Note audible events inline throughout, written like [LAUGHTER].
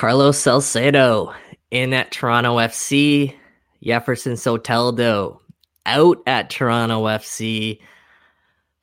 Carlos Salcedo in at Toronto FC. Jefferson Soteldo out at Toronto FC.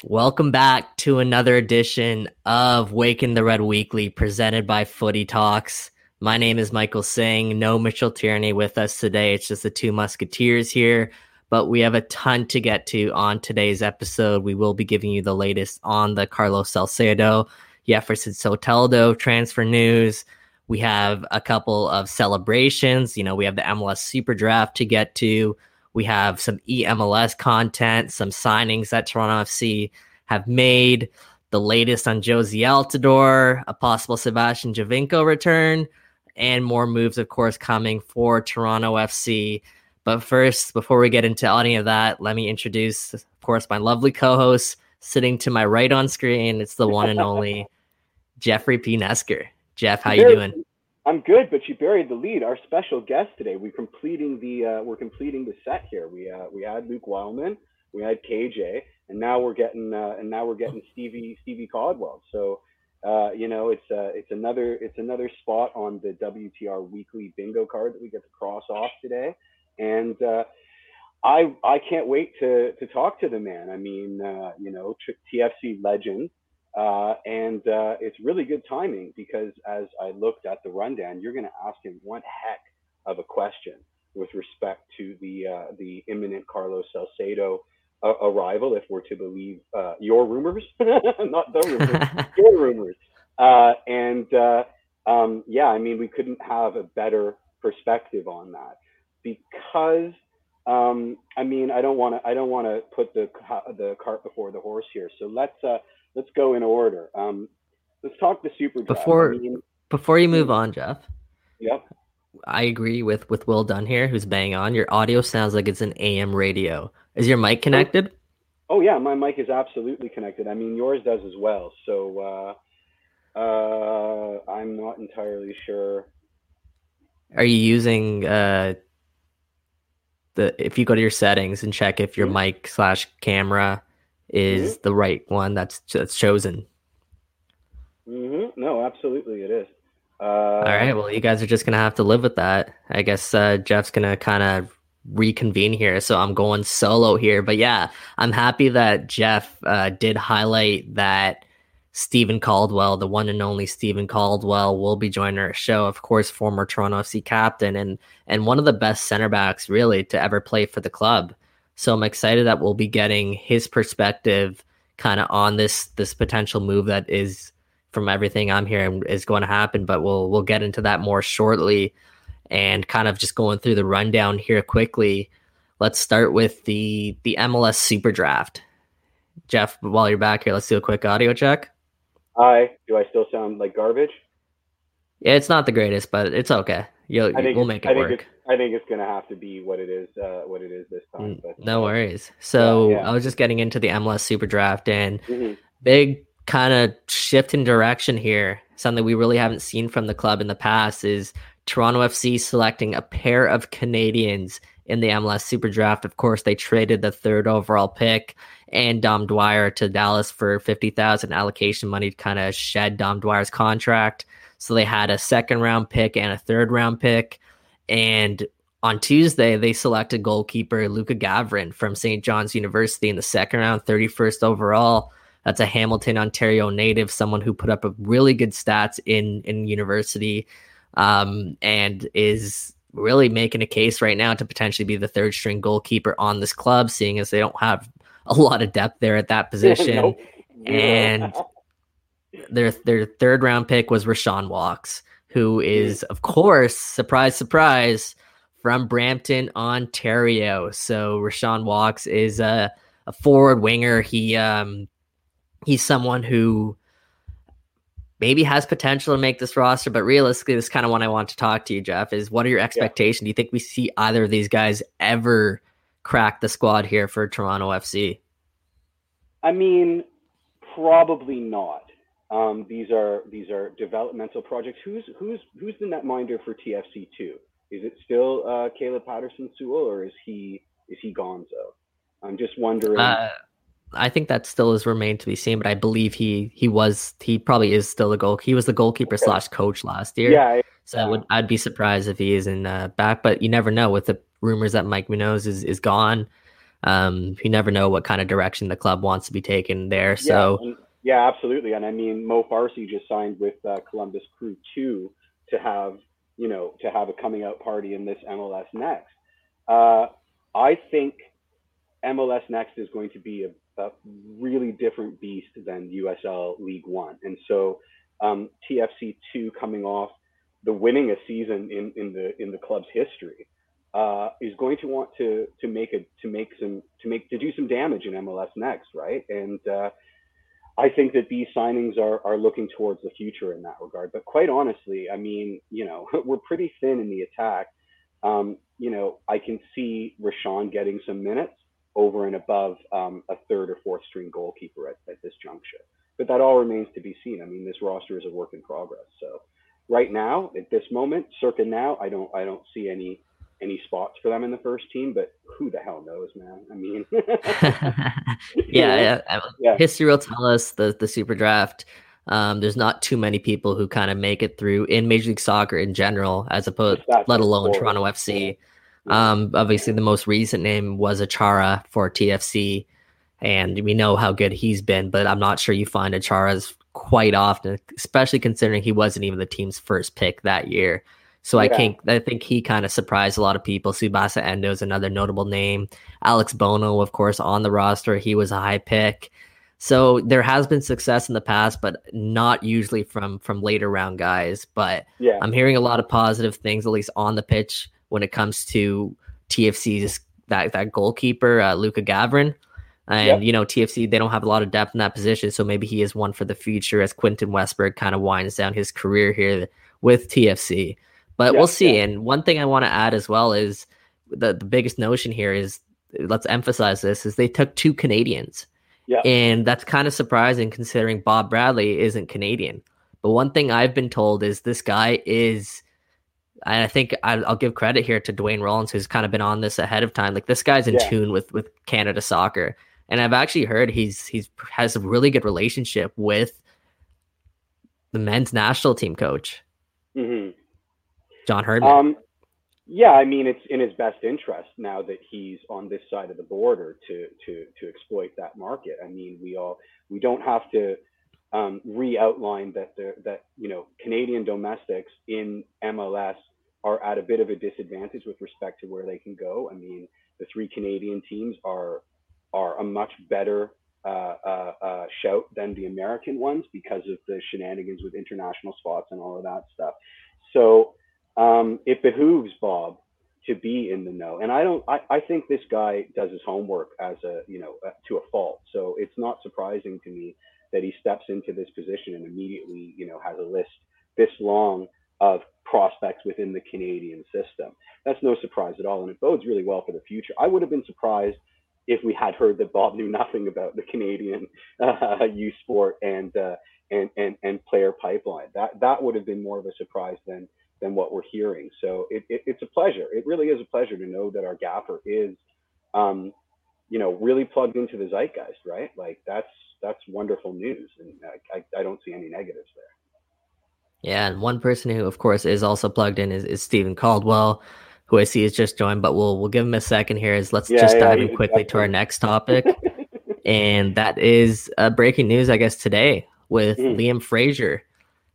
Welcome back to another edition of Waking the Red Weekly presented by Footy Talks. My name is Michael Singh. No Mitchell Tierney with us today. It's just the two Musketeers here, but we have a ton to get to on today's episode. We will be giving you the latest on the Carlos Salcedo, Jefferson Soteldo transfer news. We have a couple of celebrations. You know, we have the MLS Super Draft to get to. We have some EMLS content, some signings that Toronto FC have made. The latest on Jozy Altidore, a possible Sebastian Giovinco return, and more moves, of course, coming for Toronto FC. But first, before we get into any of that, let me introduce, of course, my lovely co-host sitting to my right on screen. It's the one and only [LAUGHS] Jeffrey P. Nesker. Jeff, how you doing? I'm good, but you buried the lead. Our special guest today. We're completing the uh, we're completing the set here. We uh, we had Luke Wildman, we had KJ, and now we're getting uh, and now we're getting Stevie Stevie Caldwell. So uh, you know it's uh, it's another it's another spot on the WTR weekly bingo card that we get to cross off today, and uh, I I can't wait to to talk to the man. I mean you know TFC legend. Uh, and uh, it's really good timing because as I looked at the rundown, you're going to ask him one heck of a question with respect to the uh, the imminent Carlos Salcedo uh, arrival, if we're to believe uh, your rumors, [LAUGHS] not the rumors, [LAUGHS] your rumors. Uh, and um, yeah, I mean, we couldn't have a better perspective on that because um, I mean, I don't want to I don't want to put the the cart before the horse here. So let's let's go in order. Um, let's talk the super draft. Before I mean, before you move on, Jeff. Yep. I agree with with Will Dunn here, who's bang on. Your audio sounds like it's an AM radio. Is your mic connected? Oh, oh yeah, my mic is absolutely connected. I mean, yours does as well. So uh, uh, I'm not entirely sure. Are you using uh, the? If you go to your settings and check if your mm-hmm. mic slash camera is mm-hmm. the right one that's that's chosen. Mm-hmm. No, absolutely, it is. Uh, All right. Well, you guys are just gonna have to live with that. I guess uh, Jeff's gonna kind of reconvene here, so I'm going solo here. But yeah, I'm happy that Jeff uh, did highlight that Steven Caldwell, the one and only Steven Caldwell, will be joining our show. Of course, former Toronto FC captain and and one of the best center backs really to ever play for the club. So I'm excited that we'll be getting his perspective kind of on this this potential move that is from everything I'm hearing is going to happen, but we'll we'll get into that more shortly and kind of just going through the rundown here quickly. Let's start with the the MLS Super Draft. Jeff, while you're back here, let's do a quick audio check. Hi, do I still sound like garbage? Yeah, it's not the greatest, but it's okay. You'll, we'll make it I work. I think it's going to have to be what it is. Uh, what it is this time. Mm, but, no uh, worries. So yeah, yeah. I was just getting into the MLS Super Draft and mm-hmm. big kind of shift in direction here. Something we really haven't seen from the club in the past is Toronto FC selecting a pair of Canadians in the MLS Super Draft. Of course, they traded the third overall pick and Dom Dwyer to Dallas for 50,000 allocation money to kind of shed Dom Dwyer's contract. So they had a second round pick and a third round pick. And on Tuesday, they selected goalkeeper Luka Gavran from St. John's University in the second round, 31st overall. That's a Hamilton, Ontario native, someone who put up a really good stats in in university, um, and is really making a case right now to potentially be the third string goalkeeper on this club, seeing as they don't have a lot of depth there at that [LAUGHS] position. nope. And their their third round pick was Reshaun Walkes who is, of course, surprise, surprise, from Brampton, Ontario. So Reshaun Walkes is a, a forward winger. He um, he's someone who maybe has potential to make this roster, but realistically, this kind of one I want to talk to you, Jeff. Is what are your expectations? Yeah. Do you think we see either of these guys ever crack the squad here for Toronto FC? I mean, probably not. Um, these are these are developmental projects. Who's who's who's the netminder for TFC two? Is it still uh, Caleb Patterson Sewell or is he is he Gonzo? I'm just wondering. Uh, I think that still is remained to be seen, but I believe he he was he probably is still the goal. He was the goalkeeper okay. slash coach last year. Yeah. So yeah. I would I'd be surprised if he isn't uh, back, but you never know with the rumors that Mike Munoz is is gone. Um, you never know what kind of direction the club wants to be taken there. So yeah, and, yeah absolutely. And I mean, Mo Farsi just signed with uh, Columbus Crew two to have you know to have a coming out party in this MLS next. Uh, I think MLS next is going to be a, a really different beast than USL League One, and so um, TFC two coming off the winningest season in, in the in the club's history uh, is going to want to to make a to make some to make to do some damage in MLS next, right? And uh, I think that these signings are are looking towards the future in that regard. But quite honestly, I mean, you know, [LAUGHS] we're pretty thin in the attack. Um, you know, I can see Reshaun getting some minutes over and above um, a third or fourth string goalkeeper at, at this juncture. But that all remains to be seen. I mean, this roster is a work in progress. So right now, at this moment, circa now, I don't I don't see any any spots for them in the first team, but who the hell knows, man? I mean, [LAUGHS] [LAUGHS] yeah, yeah, yeah, history will tell us the the super draft. Um, there's not too many people who kind of make it through in Major League Soccer in general, as opposed, let alone Toronto FC. Um, obviously, the most recent name was Achara for TFC, and we know how good he's been. But I'm not sure you find Achara's quite often, especially considering he wasn't even the team's first pick that year. So yeah. I think I think he kind of surprised a lot of people. Tsubasa Endo is another notable name. Alex Bono, of course, on the roster. He was a high pick. So there has been success in the past, but not usually from from later round guys. But yeah. I'm hearing a lot of positive things, at least on the pitch, when it comes to TFC's that that goalkeeper, uh, Luka Gavran. And yep. you know, TFC they don't have a lot of depth in that position, so maybe he is one for the future as Quentin Westberg kind of winds down his career here with TFC. But yeah, we'll see. Yeah. And one thing I want to add as well is the, the biggest notion here is let's emphasize this is they took two Canadians. Yeah. And that's kind of surprising considering Bob Bradley isn't Canadian. But one thing I've been told is this guy is and I think I'll give credit here to Duane Rollins, who's kind of been on this ahead of time. Like this guy's in yeah. tune with with Canada soccer, and I've actually heard he's he's has a really good relationship with the men's national team coach. Mm-hmm. John Herdman. Um, yeah, I mean it's in his best interest now that he's on this side of the border to to to exploit that market. I mean, we all we don't have to um, re-outline that the, that you know Canadian domestics in MLS are at a bit of a disadvantage with respect to where they can go. I mean, the three Canadian teams are are a much better uh, uh, uh, shout than the American ones because of the shenanigans with international spots and all of that stuff. So um, it behooves Bob to be in the know. And I don't, I, I think this guy does his homework as a, you know, uh, to a fault. So it's not surprising to me that he steps into this position and immediately, you know, has a list this long of prospects within the Canadian system. That's no surprise at all. And it bodes really well for the future. I would have been surprised if we had heard that Bob knew nothing about the Canadian [LAUGHS] uh, youth sport and, uh, and, and, and player pipeline. That, that would have been more of a surprise than, than what we're hearing. So it, it, it's a pleasure. It really is a pleasure to know that our gaffer is, um, you know, really plugged into the zeitgeist, right? Like that's that's wonderful news, and I, I, I don't see any negatives there. Yeah, and one person who, of course, is also plugged in is, is Steven Caldwell, who I see has just joined. But we'll we'll give him a second here. Is let's yeah, just yeah, dive in quickly to our next topic, [LAUGHS] and that is uh, breaking news, I guess, today with mm. Liam Fraser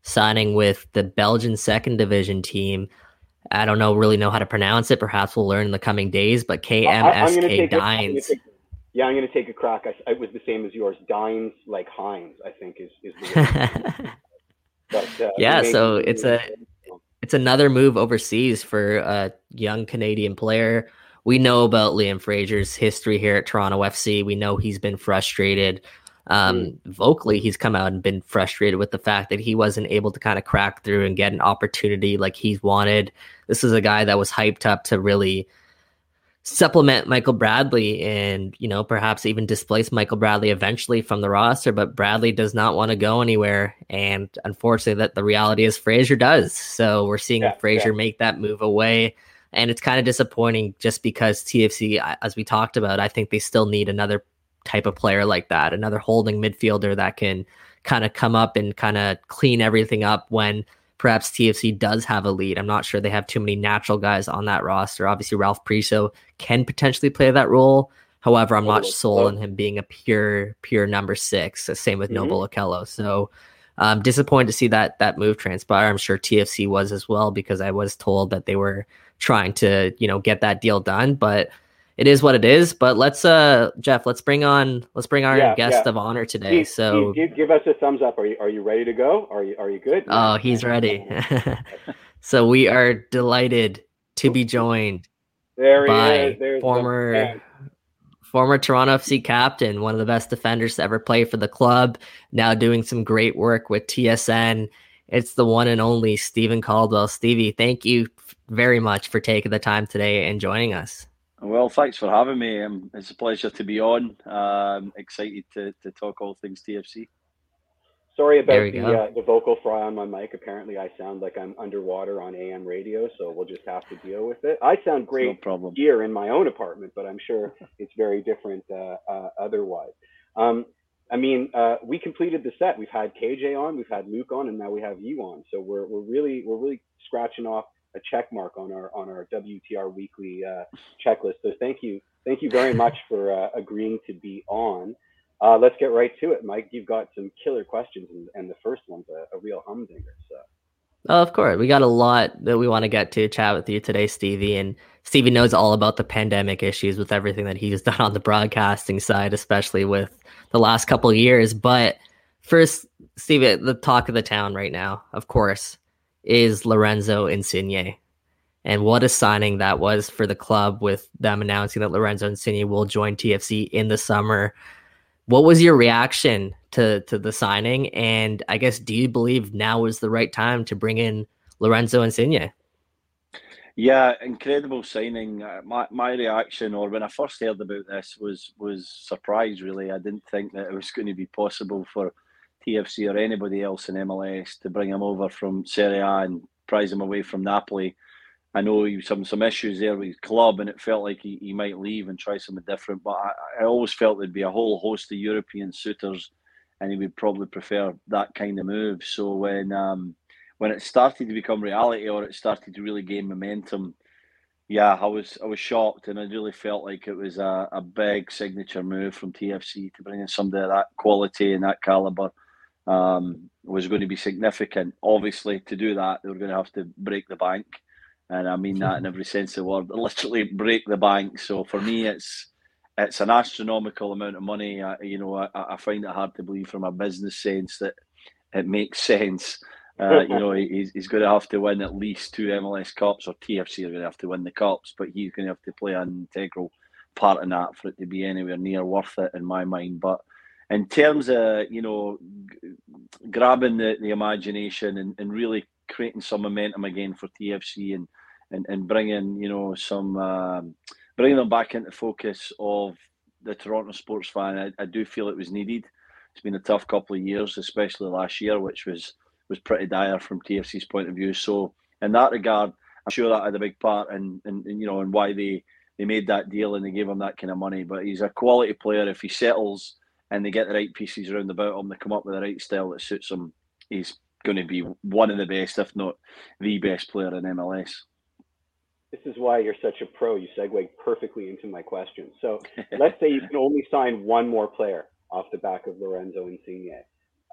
signing with the Belgian second division team. I don't know really know how to pronounce it. Perhaps we'll learn in the coming days. But KMSK Deinze. Yeah, I'm going to take a crack. I, it was the same as yours. Dines like Heinz, I think is is. The [LAUGHS] but, uh, yeah, so it's a it's another move overseas for a young Canadian player. We know about Liam Fraser's history here at Toronto FC. We know he's been frustrated Um, mm. Vocally, he's come out and been frustrated with the fact that he wasn't able to kind of crack through and get an opportunity like he's wanted. This is a guy that was hyped up to really supplement Michael Bradley and, you know, perhaps even displace Michael Bradley eventually from the roster, but Bradley does not want to go anywhere. And unfortunately that the reality is Fraser does. So we're seeing yeah, Fraser yeah. make that move away. And it's kind of disappointing just because TFC, as we talked about, I think they still need another type of player like that, another holding midfielder that can kind of come up and kind of clean everything up when perhaps TFC does have a lead. I'm not sure they have too many natural guys on that roster. Obviously, Ralph Priso can potentially play that role. However, I'm not sold on him being a pure pure number six. Same with mm-hmm. Noble Okello. So I'm um, disappointed to see that that move transpire. I'm sure TFC was as well because I was told that they were trying to you know get that deal done. But it is what it is. But let's uh Jeff, let's bring on let's bring our yeah, guest yeah. of honor today. so give, give, us a thumbs up. Are you are you ready to go? Are you are you good? Oh, he's [LAUGHS] ready. [LAUGHS] so we are delighted to be joined there by former former Toronto FC captain, one of the best defenders to ever play for the club, now doing some great work with TSN. It's the one and only Steven Caldwell. Stevie, thank you very much for taking the time today and joining us. Well, thanks for having me. Um, it's a pleasure to be on. Um, excited to, to talk all things TFC. Sorry about the, uh, the vocal fry on my mic. Apparently, I sound like I'm underwater on AM radio, so we'll just have to deal with it. I sound great no problem. here in my own apartment, but I'm sure [LAUGHS] it's very different uh, uh, otherwise. Um, I mean, uh, we completed the set. We've had KJ on, we've had Luke on, and now we have you on. So we're, we're really we're really scratching off a check mark on our on our WTR weekly uh, checklist. So thank you, thank you very much for uh, agreeing to be on. Uh, let's get right to it, Mike. You've got some killer questions, and, and the first one's a, a real humdinger. So. Oh, of course, we got a lot that we want to get to chat with you today, Stevie. And Stevie knows all about the pandemic issues with everything that he's [LAUGHS] done on the broadcasting side, especially with the last couple of years. But first, Stevie, the talk of the town right now, of course, is Lorenzo Insigne. And what a signing that was for the club with them announcing that Lorenzo Insigne will join TFC in the summer. What was your reaction to, to the signing? And I guess, do you believe now is the right time to bring in Lorenzo Insigne? Yeah, incredible signing. Uh, my my reaction, or when I first heard about this, was was surprise. Really, I didn't think that it was going to be possible for TFC or anybody else in MLS to bring him over from Serie A and prize him away from Napoli. I know he some some issues there with his club, and it felt like he, he might leave and try something different. But I, I always felt there'd be a whole host of European suitors, and he would probably prefer that kind of move. So when um, when it started to become reality, or it started to really gain momentum, yeah, I was I was shocked, and I really felt like it was a, a big signature move from TFC to bring in somebody of that quality and that caliber um, was going to be significant. Obviously, to do that, they were going to have to break the bank, and I mean that in every sense of the word. Literally break the bank. So for me, it's it's an astronomical amount of money. I, you know, I, I find it hard to believe from a business sense that it makes sense. Uh, you know, he's, he's going to have to win at least two MLS Cups, or TFC are going to have to win the Cups, but he's going to have to play an integral part in that for it to be anywhere near worth it in my mind. But in terms of you know g- grabbing the, the imagination and, and really creating some momentum again for TFC and and, and bringing you know some um, bringing them back into focus of the Toronto sports fan, I, I do feel it was needed. It's been a tough couple of years, especially last year, which was was pretty dire from TFC's point of view. So in that regard, I'm sure that had a big part in, in, you know and why they they made that deal and they gave him that kind of money. But he's a quality player. If he settles and they get the right pieces around about him, they come up with the right style that suits him, he's going to be one of the best, if not the best player in MLS. This is why you're such a pro. You segue perfectly into my question. So [LAUGHS] let's say you can only sign one more player off the back of Lorenzo Insigne.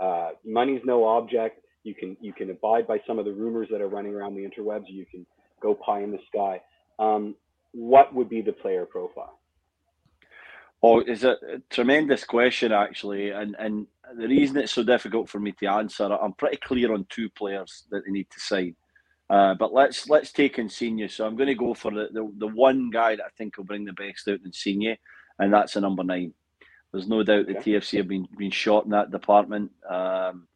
Uh, money's no object. You can you can abide by some of the rumors that are running around the interwebs. You can go pie in the sky. Um, what would be the player profile? Oh, it's a tremendous question, actually. And, and the reason it's so difficult for me to answer, I'm pretty clear on two players that they need to sign. Uh, but let's let's take Insigne. So I'm going to go for the, the, the one guy that I think will bring the best out in Insigne, and that's a number nine. There's no doubt that TFC have been been short in that department. Um,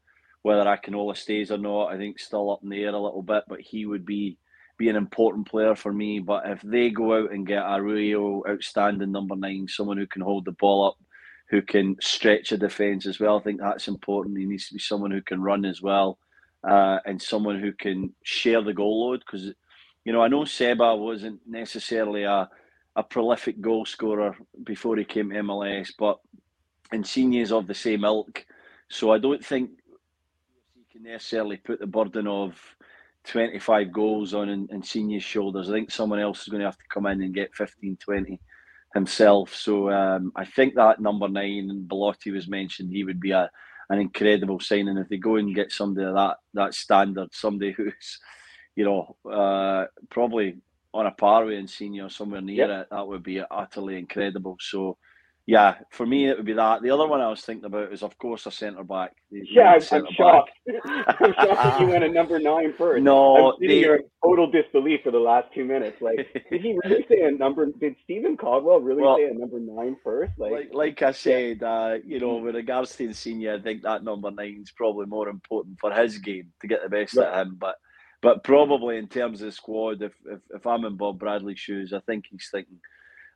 whether Akinola stays or not, I think still up in the air a little bit. But he would be be an important player for me. But if they go out and get a real outstanding number nine, someone who can hold the ball up, who can stretch a defence as well, I think that's important. He needs to be someone who can run as well, uh, and someone who can share the goal load. Because you know, I know Seba wasn't necessarily a a prolific goal scorer before he came to MLS, but Insigne is of the same ilk. So I don't think he can necessarily put the burden of 25 goals on Insigne's shoulders. I think someone else is going to have to come in and get 15, 20 himself. So um, I think that number nine, and Belotti was mentioned, he would be a, an incredible signing. If they go and get somebody of that, that standard, somebody [LAUGHS] who's, you know, uh, probably on a par with Insigne or somewhere near yep. it, that would be utterly incredible. So, yeah, for me it would be that. The other one I was thinking about is, of course, a centre back. Yeah, I'm, shocked. [LAUGHS] I'm shocked that you went a number nine first. No, I'm sitting here in total disbelief for the last two minutes. Like, [LAUGHS] did he really say a number? Did Steven Caldwell really well, say a number nine first? Like, like, like I said, yeah. uh, you know, with regards to Insigne, I think that number nine is probably more important for his game to get the best right. at him. But but probably in terms of the squad, if, if, if I'm in Bob Bradley's shoes, I think he's thinking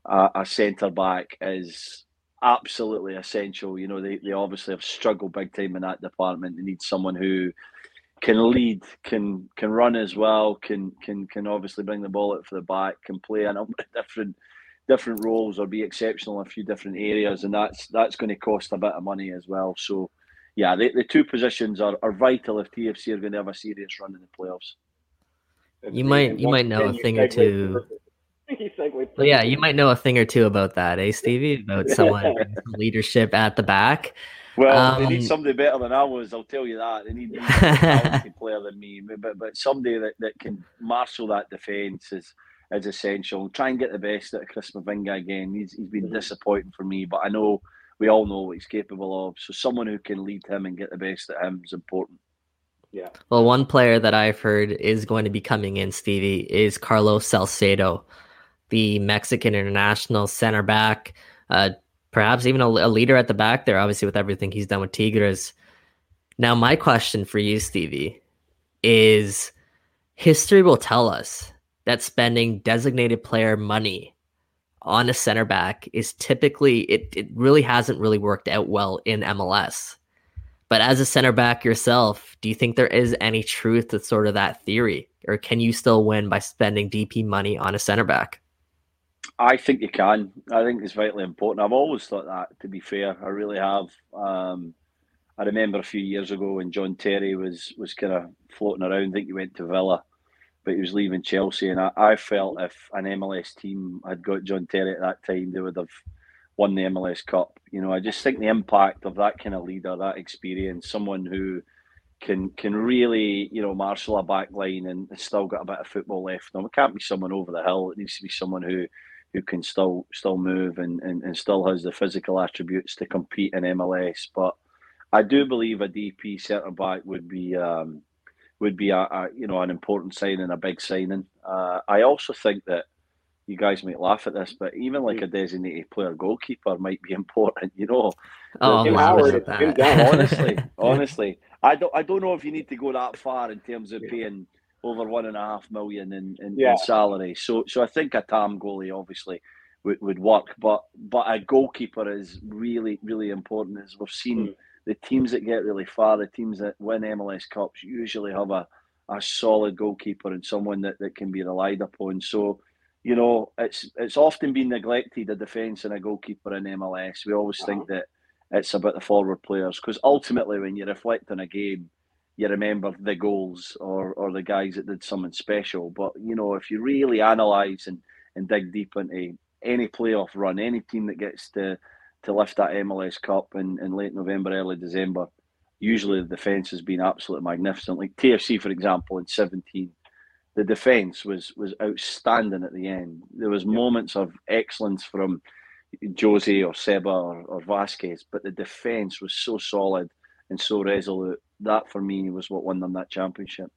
uh, a centre back is absolutely essential. You know, they, they obviously have struggled big time in that department. They need someone who can lead, can can run as well, can can can obviously bring the ball out for the back, can play a number of different different roles or be exceptional in a few different areas, and that's that's going to cost a bit of money as well. So yeah, the, the two positions are, are vital if TFC are going to have a serious run in the playoffs. You might you might know a thing or two. [LAUGHS] Well, yeah, you might know a thing or two about that, eh, Stevie? About [LAUGHS] someone leadership at the back. Well, um, they need um, somebody better than I was. I'll tell you that. They need [LAUGHS] a player than me, but but somebody that, that can marshal that defence is is essential. Try and get the best out of Chris Mavinga again. He's he's been mm-hmm. disappointing for me, but I know we all know what he's capable of. So someone who can lead him and get the best at him is important. Yeah. Well, one player that I've heard is going to be coming in, Stevie, is Carlos Salcedo, the Mexican international center back, uh, perhaps even a, a, leader at the back there, obviously, with everything he's done with Tigres. Now, my question for you, Stevie, is history will tell us that spending designated player money on a center back is typically it, it really hasn't really worked out well in MLS. But as a center back yourself, do you think there is any truth to sort of that theory? Or can you still win by spending DP money on a center back? I think you can. I think it's vitally important. I've always thought that, to be fair. I really have. Um, I remember a few years ago when John Terry was was kind of floating around. I think he went to Villa but he was leaving Chelsea, and I, I, felt if an MLS team had got John Terry at that time, they would have won the MLS Cup. You know, I just think the impact of that kind of leader, that experience, someone who can can really, you know, marshal a back line and still got a bit of football left in. It can't be someone over the hill. It needs to be someone who who can still still move and, and, and still has the physical attributes to compete in MLS. But I do believe a DP centre back would be um, would be a, a, you know an important signing, a big signing. Uh, I also think that you guys might laugh at this, but even like a designated player goalkeeper might be [LAUGHS] important. You know, oh, Tim Howard, honestly, [LAUGHS] honestly, I don't I don't know if you need to go that far in terms of paying over one and a half million in, in, yeah. in salary. So so I think a TAM goalie obviously would, would work, but but a goalkeeper is really really important as we've seen. Mm the teams that get really far, the teams that win MLS Cups, usually have a, a solid goalkeeper and someone that, that can be relied upon. So, you know, it's it's often been neglected a defence and a goalkeeper in MLS. We always uh-huh. think that it's about the forward players because ultimately, when you reflect on a game, you remember the goals or, or the guys that did something special. But you know, if you really analyse and, and dig deep into any playoff run, any team that gets to to lift that MLS Cup in, in late November, early December. Usually the defence has been absolutely magnificent. Like TFC, for example, in 17, the defence was was outstanding at the end. There was moments of excellence from Jose or Seba or, or Vasquez, but the defence was so solid and so resolute. That for me was what won them that championship.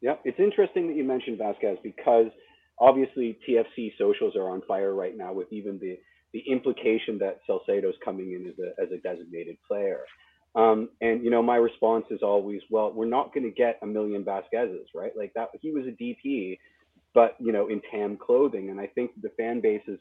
Yeah, it's interesting that you mentioned Vasquez because obviously TFC socials are on fire right now with even the the implication that Salcedo's coming in as a, as a designated player. Um, and you know, my response is always, well, we're not going to get a million Vasquez's, right? Like that, he was a DP, but you know, in TAM clothing, and I think the fan base is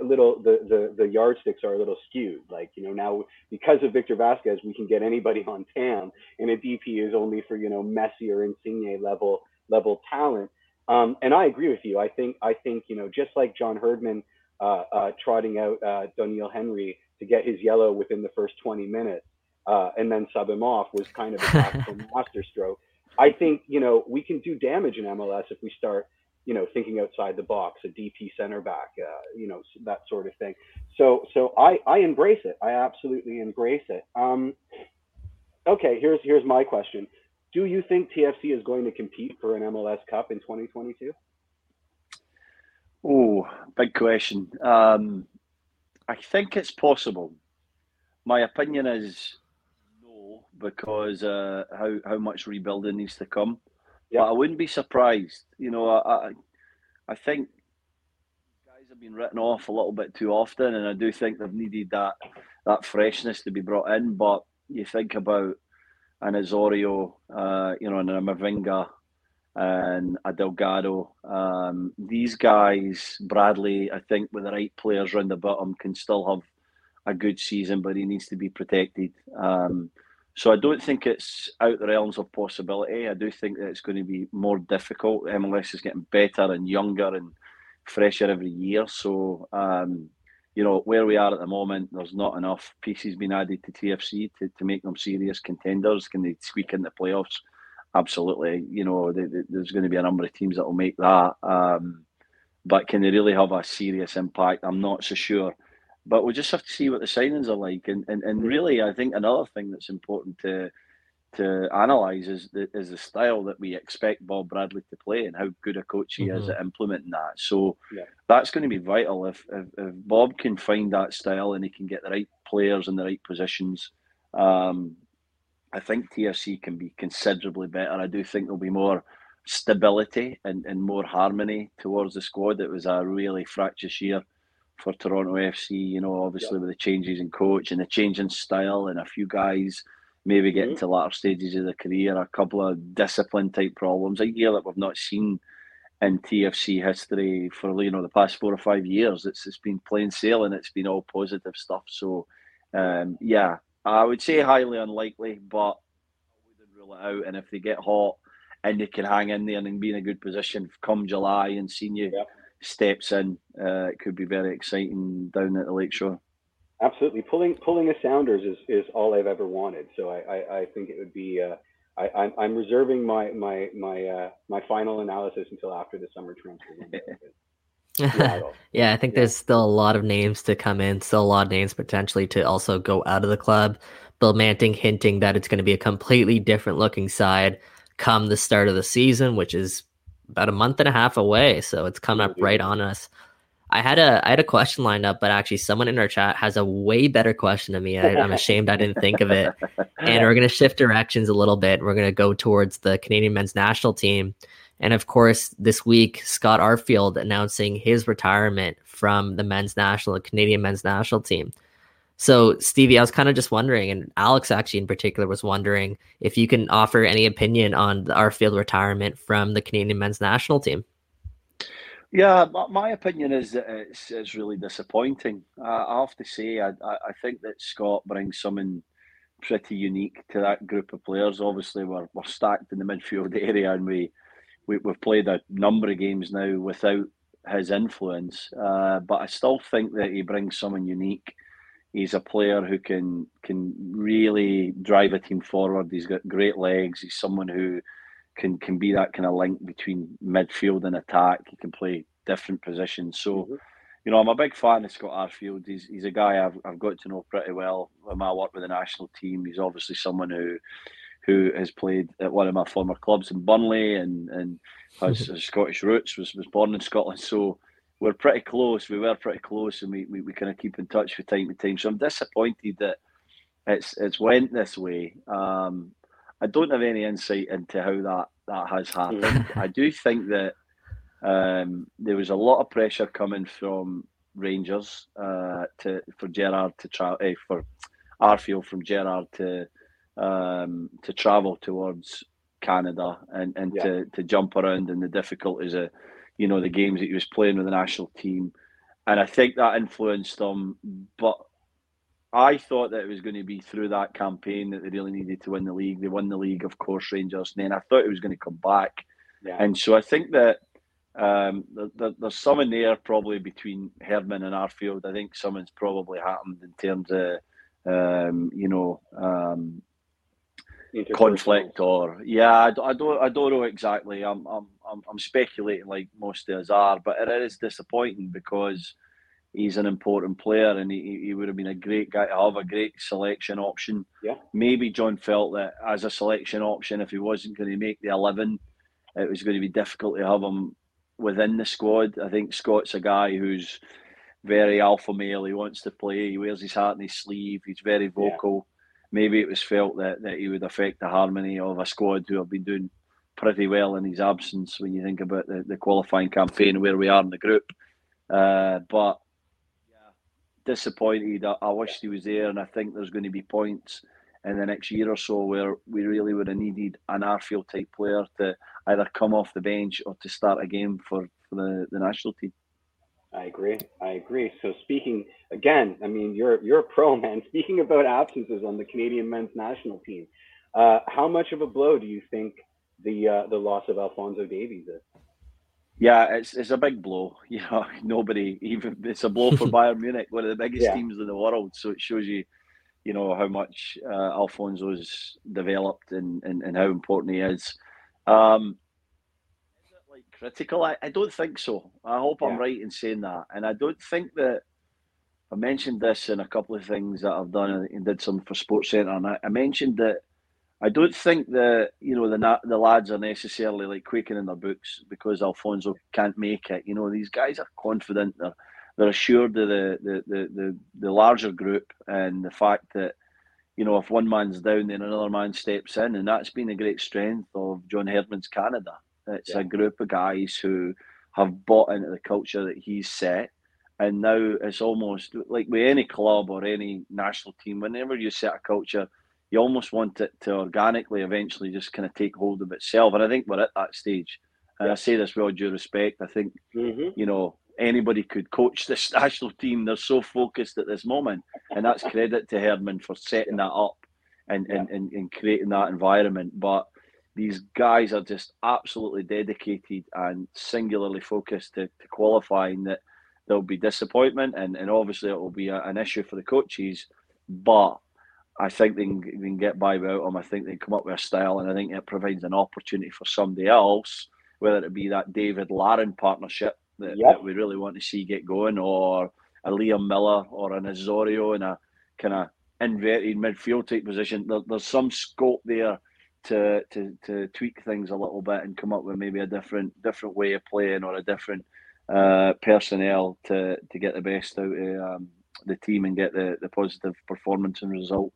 a little, the the the yardsticks are a little skewed. Like you know, now because of Victor Vasquez, we can get anybody on TAM, and a DP is only for you know Messi or Insigne level level talent. Um, and I agree with you. I think I think you know, just like John Herdman uh, uh, trotting out uh, Doneil Henry to get his yellow within the first 20 minutes uh, and then sub him off was kind of a [LAUGHS] tactical masterstroke. I think you know we can do damage in MLS if we start you know thinking outside the box, a DP center back, uh, you know that sort of thing. So so I I embrace it. I absolutely embrace it. Um, okay, here's here's my question. Do you think TFC is going to compete for an MLS Cup in 2022? Oh, big question. Um, I think it's possible. My opinion is no, because uh, how how much rebuilding needs to come. Yeah. But I wouldn't be surprised. You know, I I, I think guys have been written off a little bit too often, and I do think they've needed that that freshness to be brought in. But you think about an Osorio, uh, you know, and a Mavinga, and a Delgado. Um, these guys, Bradley, I think with the right players around the bottom, can still have a good season, but he needs to be protected. Um, so I don't think it's out the realms of possibility. I do think that it's going to be more difficult. MLS is getting better and younger and fresher every year. So um, you know where we are at the moment, there's not enough pieces being added to TFC to, to make them serious contenders. Can they squeak in the playoffs? absolutely. You know, they, they, there's going to be a number of teams that will make that. Um, but can they really have a serious impact? I'm not so sure. But we'll just have to see what the signings are like. And, and, and really, I think another thing that's important to to analyse is the, is the style that we expect Bob Bradley to play and how good a coach he mm-hmm. is at implementing that. So yeah. that's going to be vital. If, if, if Bob can find that style and he can get the right players in the right positions, um, I think TFC can be considerably better. I do think there'll be more stability and, and more harmony towards the squad. It was a really fractious year for Toronto FC, you know, obviously with the changes in coach and the change in style and a few guys maybe getting mm-hmm. to latter stages of their career, a couple of discipline type problems, a year that we've not seen in TFC history for you know the past four or five years. It's it's been plain sailing. It's been all positive stuff. So um, yeah, I would say highly unlikely, but I wouldn't rule it out. And if they get hot and they can hang in there and be in a good position come July and Senior yep. Steps in, uh, it could be very exciting down at the Lakeshore. Absolutely, pulling pulling a Sounders is, is all I've ever wanted. So I, I, I think it would be. Uh, I, I'm, I'm reserving my my my uh, my final analysis until after the summer transfer window. [LAUGHS] yeah, I think yeah. there's still a lot of names to come in, still a lot of names potentially to also go out of the club. Bill Manning hinting that it's going to be a completely different looking side come the start of the season, which is about a month and a half away. So it's coming up right on us. I had a I had a question lined up, but actually someone in our chat has a way better question than me. I, am ashamed I didn't think of it. And we're gonna shift directions a little bit. We're gonna go towards the Canadian men's national team. And of course, this week, Scott Arfield announcing his retirement from the men's national, the Canadian men's national team. So, Stevie, I was kind of just wondering, and Alex actually in particular was wondering if you can offer any opinion on the Arfield retirement from the Canadian men's national team. Yeah, my opinion is that it's, it's really disappointing. Uh, I have to say, I, I think that Scott brings something pretty unique to that group of players. Obviously, we're, we're stacked in the midfield [LAUGHS] area and we we, have played a number of games now without his influence, uh, but I still think that he brings something unique. He's a player who can can really drive a team forward. He's got great legs. He's someone who can can be that kind of link between midfield and attack. He can play different positions. So, mm-hmm. you know, I'm a big fan of Scott Arfield. He's he's a guy I've I've got to know pretty well. With my work with the national team, he's obviously someone who who has played at one of my former clubs in Burnley and, and has, [LAUGHS] has Scottish roots, was, was born in Scotland. So we're pretty close. We were pretty close and we, we, we kind of keep in touch from time to time. So I'm disappointed that it's it's went this way. Um, I don't have any insight into how that, that has happened. I do think that um, there was a lot of pressure coming from Rangers uh, to for Gerrard to travel eh, for Arfield from Gerrard to um, to travel towards Canada and, and yeah. to, to jump around and the difficulties of you know the games that he was playing with the national team, and I think that influenced him. But I thought that it was going to be through that campaign that they really needed to win the league. They won the league, of course, Rangers, and then I thought it was going to come back. Yeah. And so I think that um, there, there's something there probably between Herdman and Arfield. I think something's probably happened in terms of um, you know um, conflict or yeah. I, I, don't I don't know exactly. I'm I'm I'm speculating like most of us are, but it is disappointing because he's an important player and he, he would have been a great guy to have a great selection option. Yeah. Maybe John felt that as a selection option, if he wasn't going to make the eleven, it was going to be difficult to have him within the squad. I think Scott's a guy who's very alpha male. He wants to play. He wears his heart in his sleeve. He's very vocal. Yeah. Maybe it was felt that, that he would affect the harmony of a squad who have been doing pretty well in his absence when you think about the, the qualifying campaign where we are in the group. Uh, but yeah, disappointed. I, I wished he was there, and I think there's going to be points in the next year or so where we really would have needed an Arfield type player to either come off the bench or to start a game for, for the, the national team. I agree. I agree. So speaking again, I mean, you're you're a pro [LAUGHS] man. Speaking about absences on the Canadian men's national team, uh, how much of a blow do you think the uh, the loss of Alfonso Davies is? Yeah, it's it's a big blow. [LAUGHS] You know, nobody even it's a blow for [LAUGHS] Bayern Munich, one of the biggest yeah. teams in the world. So it shows you you know how much uh, Alfonso's developed and, and, and how important he is. Um, is it like critical? I, I don't think so. I hope yeah. I'm right in saying that, and I don't think that I mentioned this in a couple of things that I've done and did some for Sports Centre, and I, I mentioned that I don't think that you know the the lads are necessarily like quaking in their boots because Alfonso can't make it. You know these guys are confident. They're they're assured of the, the, the, the, the larger group and the fact that, you know, if one man's down, then another man steps in. And that's been a great strength of John Herdman's Canada. It's yeah. a group of guys who have bought into the culture that he's set. And now it's almost like with any club or any national team, whenever you set a culture, you almost want it to organically eventually just kind of take hold of itself. And I think we're at that stage. And yeah. I say this with all due respect. I think, mm-hmm. you know, anybody could coach this [LAUGHS] national team. They're so focused at this moment, and that's credit to Herdman for setting that up and, and, and, and creating that environment. But these guys are just absolutely dedicated and singularly focused to, to qualifying that there'll be disappointment and, and obviously it will be a, an issue for the coaches but I think they can, they can get by without them I think they can come up with a style and I think it provides an opportunity for somebody else whether it be that David Larin partnership that, yep. that we really want to see get going, or a Liam Millar or an Osorio in a kind of inverted midfield type position. There, there's some scope there to, to to tweak things a little bit and come up with maybe a different different way of playing or a different uh, personnel to to get the best out of um, the team and get the, the positive performance and result.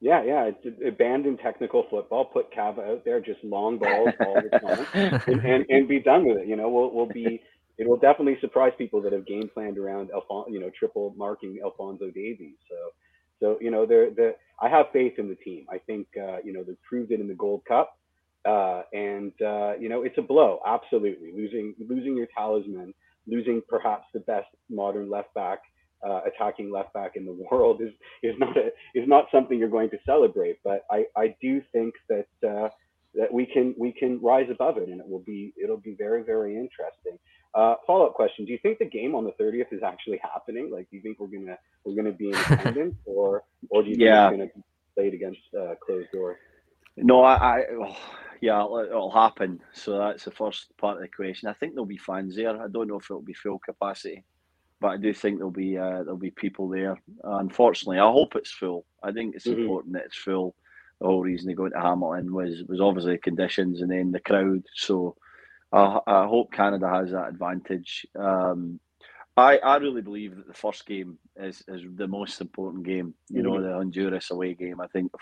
Yeah, yeah. It's abandon technical football. Put Cava out there, just long balls all the time, [LAUGHS] and, and, and be done with it. You know, we'll we'll be it will definitely surprise people that have game planned around Alfon- you know, triple marking Alfonso Davies. So, so you know, they're, they're, I have faith in the team. I think uh, you know they've proved it in the Gold Cup, uh, and uh, you know it's a blow. Absolutely, losing losing your talisman, losing perhaps the best modern left back, uh, attacking left back in the [LAUGHS] world is is not a, is not something you're going to celebrate. But I I do think that uh, that we can we can rise above it, and it will be it'll be very very interesting. Uh, follow up question: Do you think the game on the thirtieth is actually happening? Like, do you think we're gonna we're gonna be in attendance, [LAUGHS] or or do you think yeah. it's gonna be played against uh, closed doors? No, I, I oh, yeah, it'll, it'll, happen. So that's the first part of the question. I think there'll be fans there. I don't know if it'll be full capacity, but I do think there'll be uh, there'll be people there. unfortunately, I hope it's full. I think it's mm-hmm. important that it's full. The whole reason they go to Hamilton was was obviously conditions and then the crowd. So I, I hope Canada has that advantage. Um, I, I really believe that the first game is, is the most important game. You mm-hmm. know, the Honduras away game. I think if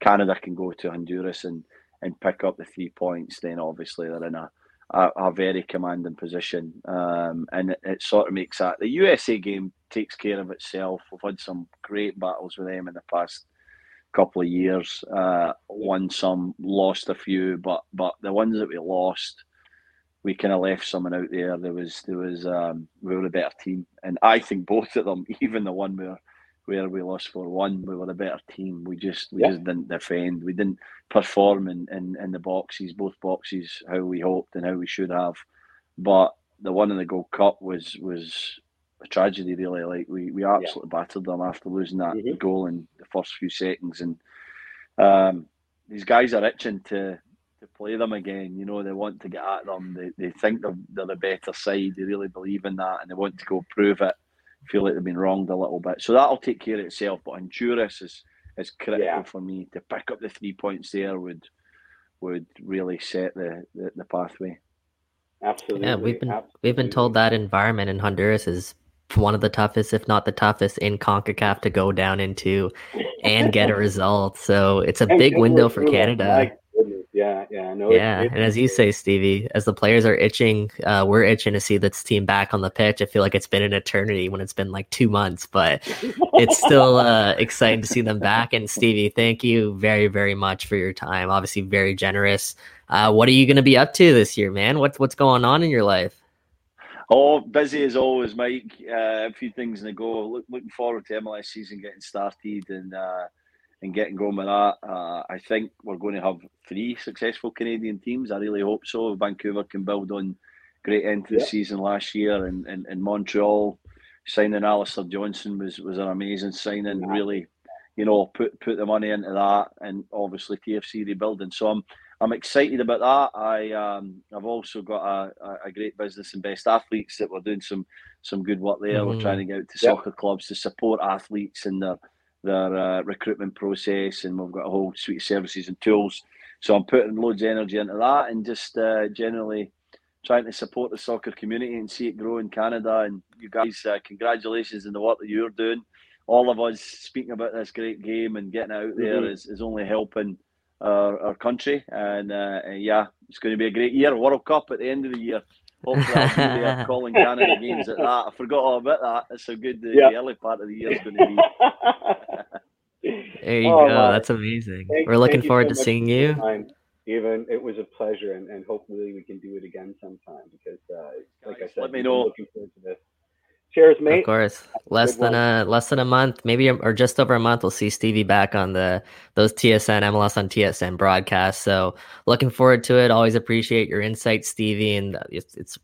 Canada can go to Honduras and, and pick up the three points, then obviously they're in a, a, a very commanding position, um, and it, it, sort of makes that the USA game takes care of itself. We've had some great battles with them in the past couple of years. Uh, won some, lost a few, but but the ones that we lost, we kind of left someone out there. There was there was um, we were a better team, and I think both of them, [LAUGHS] even the one where where we lost for one, we were a better team. We just we yeah. just didn't defend. We didn't perform in, in, in the boxes, both boxes, how we hoped and how we should have. But the one in the Gold Cup was was a tragedy, really. Like we, we absolutely yeah. battered them after losing that mm-hmm. goal in the first few seconds, and um, these guys are itching to to play them again. You know, they want to get at them. They, they think they're, they're the better side. They really believe in that, and they want to go prove it. Feel like they've been wronged a little bit, so that'll take care of itself. But Honduras is is critical yeah. for me to pick up the three points there would would really set the, the, the pathway. Absolutely. Yeah, we've been Absolutely. we've been told that environment in Honduras is one of the toughest, if not the toughest, in CONCACAF to go down into and get a [LAUGHS] result. So it's a big window for Canada. Yeah, yeah, no. Yeah, and as you say, Stevie, as the players are itching, uh, we're itching to see this team back on the pitch. I feel like it's been an eternity when it's been like two months, but it's still uh, [LAUGHS] exciting to see them back. And Stevie, thank you very, very much for your time. Obviously, very generous. Uh, what are you going to be up to this year, man? What's what's going on in your life? Oh, busy as always, Mike. Uh, a few things in the go. Look, looking forward to MLS season getting started and uh, and getting going with that. Uh, I think we're going to have three successful Canadian teams. I really hope so. Vancouver can build on great end to the season last year, and in, in, in, Montreal signing Alistair Johnston was was an amazing signing. Really, you know, put put the money into that, and obviously TFC rebuilding. So I'm I'm excited about that. I um, I've also got a, a great business and best athletes that we're doing some some good work there. Mm. We're trying to get out to yep. soccer clubs to support athletes and their their uh, recruitment process, and we've got a whole suite of services and tools. So I'm putting loads of energy into that, and just uh, generally trying to support the soccer community and see it grow in Canada. And you guys, uh, congratulations on the work that you're doing. All of us speaking about this great game and getting out there mm-hmm. is, is only helping our, our country. And uh, yeah, it's going to be a great year. World Cup at the end of the year. Hopefully, I'll be there [LAUGHS] calling Canada games at that. I forgot all about that. It's how good the, the early part of the year is going to be. [LAUGHS] there you oh, go. Man. That's amazing. Thank, We're looking forward so to seeing you. Even it was a pleasure, and, and hopefully we can do it again sometime. Because, uh, like I said, let me know. Looking forward to this. Cheers, mate. Of course. Less than a less than a month, maybe or just over a month, we'll see Stevie back on the those TSN MLS on TSN broadcasts. So looking forward to it. Always appreciate your insight, Stevie, and it's, it's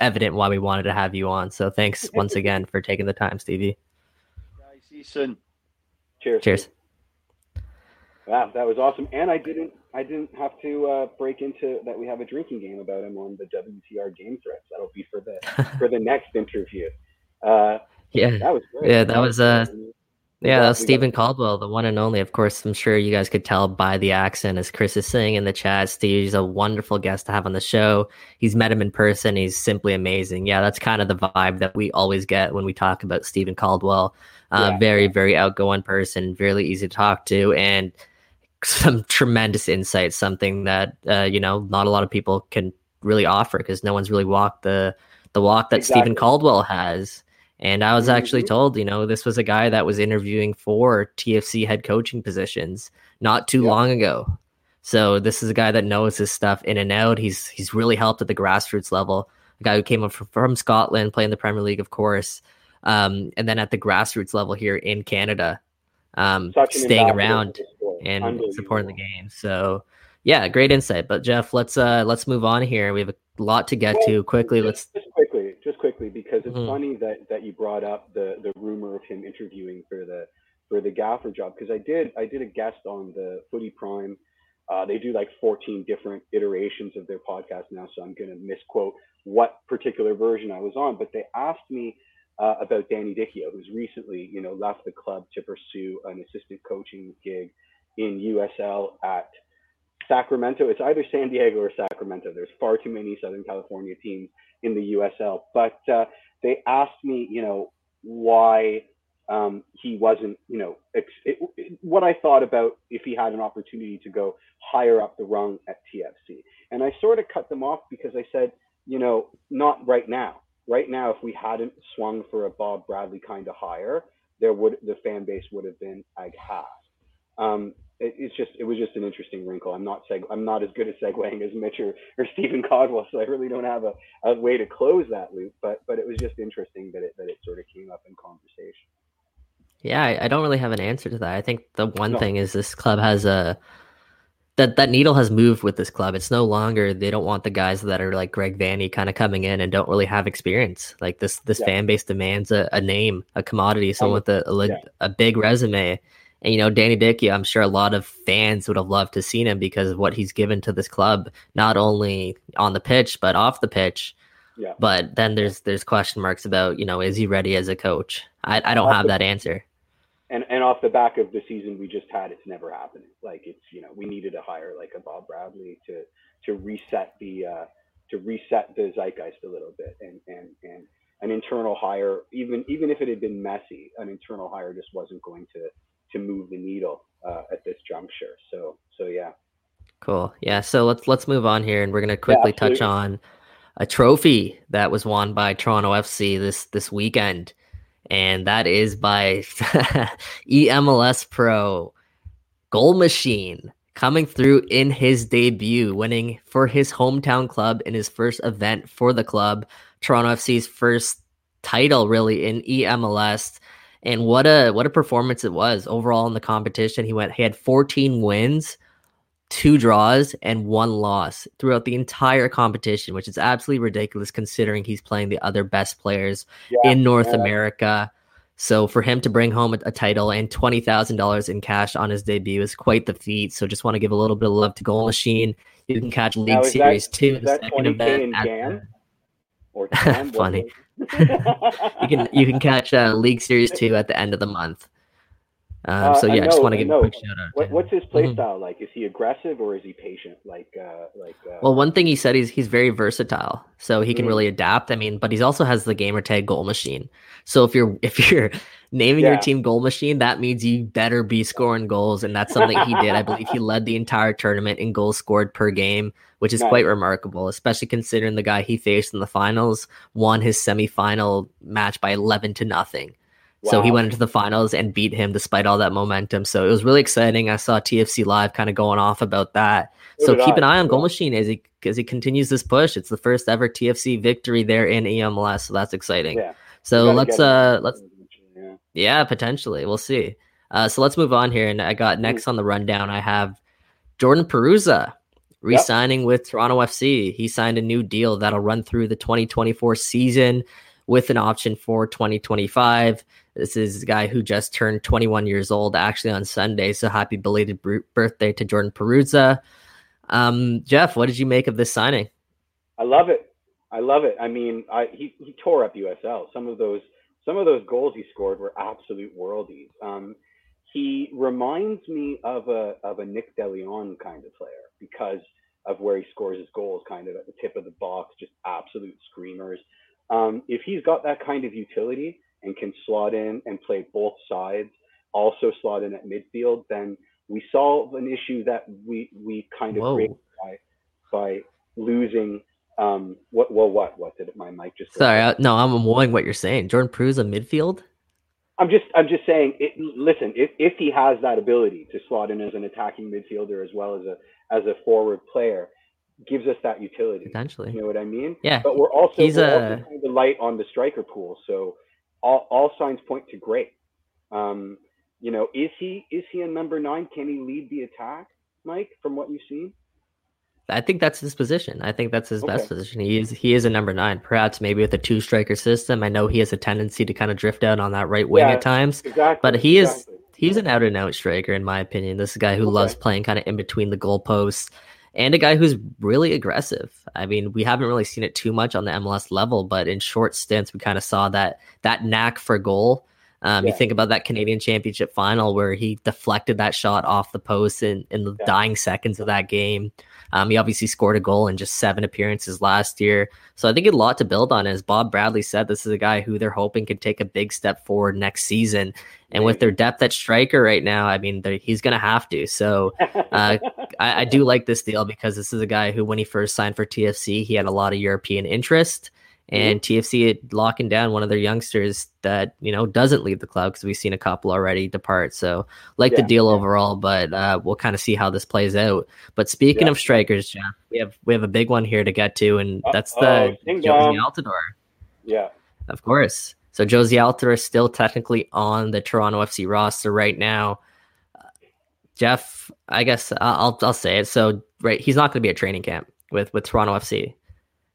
evident why we wanted to have you on. So thanks [LAUGHS] once again for taking the time, Stevie. see you soon. Cheers. Cheers. Wow, that was awesome. And I didn't I didn't have to uh, break into that we have a drinking game about him on the WTR game threats. That'll be for the [LAUGHS] for the next interview. Uh, yeah, that was great. Yeah, that was uh, yeah, that was Steven Caldwell, the one and only. Of course, I'm sure you guys could tell by the accent, as Chris is saying in the chat. Steve's a wonderful guest to have on the show. He's met him in person. He's simply amazing. Yeah, that's kind of the vibe that we always get when we talk about Steven Caldwell. Uh, yeah. Very, very outgoing person, very easy to talk to, and some [LAUGHS] tremendous insight. Something that uh, you know not a lot of people can really offer because no one's really walked the the walk that exactly. Steven Caldwell has. And I was actually mm-hmm. told, you know, this was a guy that was interviewing for TFC head coaching positions not too yeah. long ago. So this is a guy that knows his stuff in and out. He's he's really helped at the grassroots level. A guy who came up from, from Scotland, playing the Premier League, of course, um, and then at the grassroots level here in Canada, um, staying around and supporting the game. So yeah, great insight. But Jeff, let's uh let's move on here. We have a lot to get to quickly. Let's just quickly, just quickly, because it's mm-hmm. funny that that you brought up the the rumor of him interviewing for the for the gaffer job because I did I did a guest on the Footy Prime. Uh, they do like 14 different iterations of their podcast now, so I'm going to misquote what particular version I was on. But they asked me uh, about Danny Dichio, who's recently, you know, left the club to pursue an assistant coaching gig in USL at Sacramento. It's either San Diego or Sacramento. There's far too many Southern California teams in the USL. But uh, they asked me, you know, why um, he wasn't, you know, it, it, what I thought about if he had an opportunity to go higher up the rung at TFC. And I sort of cut them off because I said, you know, not right now. Right now, if we hadn't swung for a Bob Bradley kind of hire, there would the fan base would have been aghast. Um, it, it's just it was just an interesting wrinkle. I'm not seg- I'm not as good at segueing as Mitch or, or Steven Caldwell, so I really don't have a, a way to close that loop. But but it was just interesting that it that it sort of came up in conversation. Yeah, I, I don't really have an answer to that. I think the one no. thing is this club has a that that needle has moved with this club. It's no longer they don't want the guys that are like Greg Vanney kind of coming in and don't really have experience. Like this this yeah. fan base demands a, a name, a commodity, someone um, with a a, yeah. a big resume. And you know, Danny Dichio, I'm sure a lot of fans would have loved to seen him because of what he's given to this club, not only on the pitch but off the pitch. Yeah. But then there's there's question marks about you know is he ready as a coach? I I don't have that answer and and off the back of the season we just had, it's never happening. Like it's you know we needed to hire like a Bob Bradley to to reset the uh, to reset the zeitgeist a little bit, and and and an internal hire, even even if it had been messy, an internal hire just wasn't going to to move the needle uh, at this juncture. So so yeah. Cool. Yeah. So let's let's move on here, and we're gonna quickly yeah, touch on a trophy that was won by Toronto FC this this weekend and that is by [LAUGHS] EMLS Pro Goal Machine coming through in his debut, winning for his hometown club in his first event for the club, Toronto FC's first title really in EMLS. And what a what a performance it was overall in the competition. He went he had 14 wins, two draws and one loss throughout the entire competition, which is absolutely ridiculous considering he's playing the other best players yeah, in North yeah. America. So for him to bring home a, a title and twenty thousand dollars in cash on his debut is quite the feat. So just want to give a little bit of love to Goal Machine. You can catch League Series that, two, the second event. At, or [LAUGHS] funny. You can you can catch uh, League Series two at the end of the month. Um, so uh, yeah, I, I just want to give a quick shout out. What, what's his play mm-hmm. style like? Is he aggressive or is he patient? Like, uh, like. Uh... Well, one thing he said he's he's very versatile, so he can mm-hmm. really adapt. I mean, but he also has the gamer tag goal machine. So if you're [LAUGHS] if you're naming yeah. your team goal machine, that means you better be scoring goals, and that's something he did. I believe he led the entire tournament in goals scored per game, which is nice. quite remarkable, especially considering the guy he faced in the finals won his semifinal match by eleven to nothing. Wow. So he went into the finals and beat him despite all that momentum. So it was really exciting. I saw TFC live kind of going off about that. So, so keep I. an eye on Goal Machine as he as he continues this push. It's the first ever TFC victory there in EMLS, so that's exciting. Yeah. So let's uh let's yeah. yeah. potentially we'll see. Uh, so let's move on here, and I got next on the rundown. I have Jordan Perruzza re-signing yep. with Toronto FC. He signed a new deal that'll run through the 2024 season with an option for 2025. This is a guy who just turned 21 years old actually on Sunday. So happy belated b- birthday to Jordan Perruzza. Um, Jeff, what did you make of this signing? I love it. I love it. I mean, I, he, he tore up USL. Some of those some of those goals he scored were absolute worldies. Um, he reminds me of a of a Nick DeLeon kind of player because of where he scores his goals, kind of at the tip of the box, just absolute screamers. Um, if he's got that kind of utility and can slot in and play both sides, also slot in at midfield, then we solve an issue that we we kind of create by by losing. Um, what? Well, what? What did it, my mic just? Sorry, I, no, I'm annoying what you're saying. Jordan Perruzza midfield. I'm just I'm just saying. It, listen, if if he has that ability to slot in as an attacking midfielder as well as a as a forward player, gives us that utility. Potentially. You know what I mean? Yeah. But we're also, He's we're a... also kind of light on the striker pool. So all, all signs point to great. Um, you know, is he is he a number nine? Can he lead the attack, Mike, from what you've seen? I think that's his position. I think that's his okay. best position. He is he is a number nine, perhaps maybe with a two striker system. I know he has a tendency to kind of drift out on that right wing yeah, at times. Exactly, but he exactly. is he's an out and out striker in my opinion. This is a guy who okay. loves playing kind of in between the goalposts and a guy who's really aggressive. I mean, we haven't really seen it too much on the MLS level, but in short stints, we kind of saw that that knack for goal. Um, yeah. You think about that Canadian Championship final where he deflected that shot off the post in, in the yeah. dying seconds of that game. Um, he obviously scored a goal in just seven appearances last year. So I think a lot to build on. As Bob Bradley said, this is a guy who they're hoping can take a big step forward next season. And with their depth at striker right now, I mean, he's going to have to. So uh, I, I do [LAUGHS] like this deal because this is a guy who, when he first signed for TFC, he had a lot of European interest and mm-hmm. TFC locking down one of their youngsters that you know doesn't leave the club because we've seen a couple already depart. So like yeah, the deal yeah. overall, but uh, we'll kind of see how this plays out. But speaking yeah. of strikers, Jeff, we have we have a big one here to get to, and that's the Jozy Altidore. Yeah, of course. So Jozy Altidore is still technically on the Toronto FC roster right now. Jeff, I guess I'll I'll say it. So right, he's not going to be at training camp with with Toronto FC,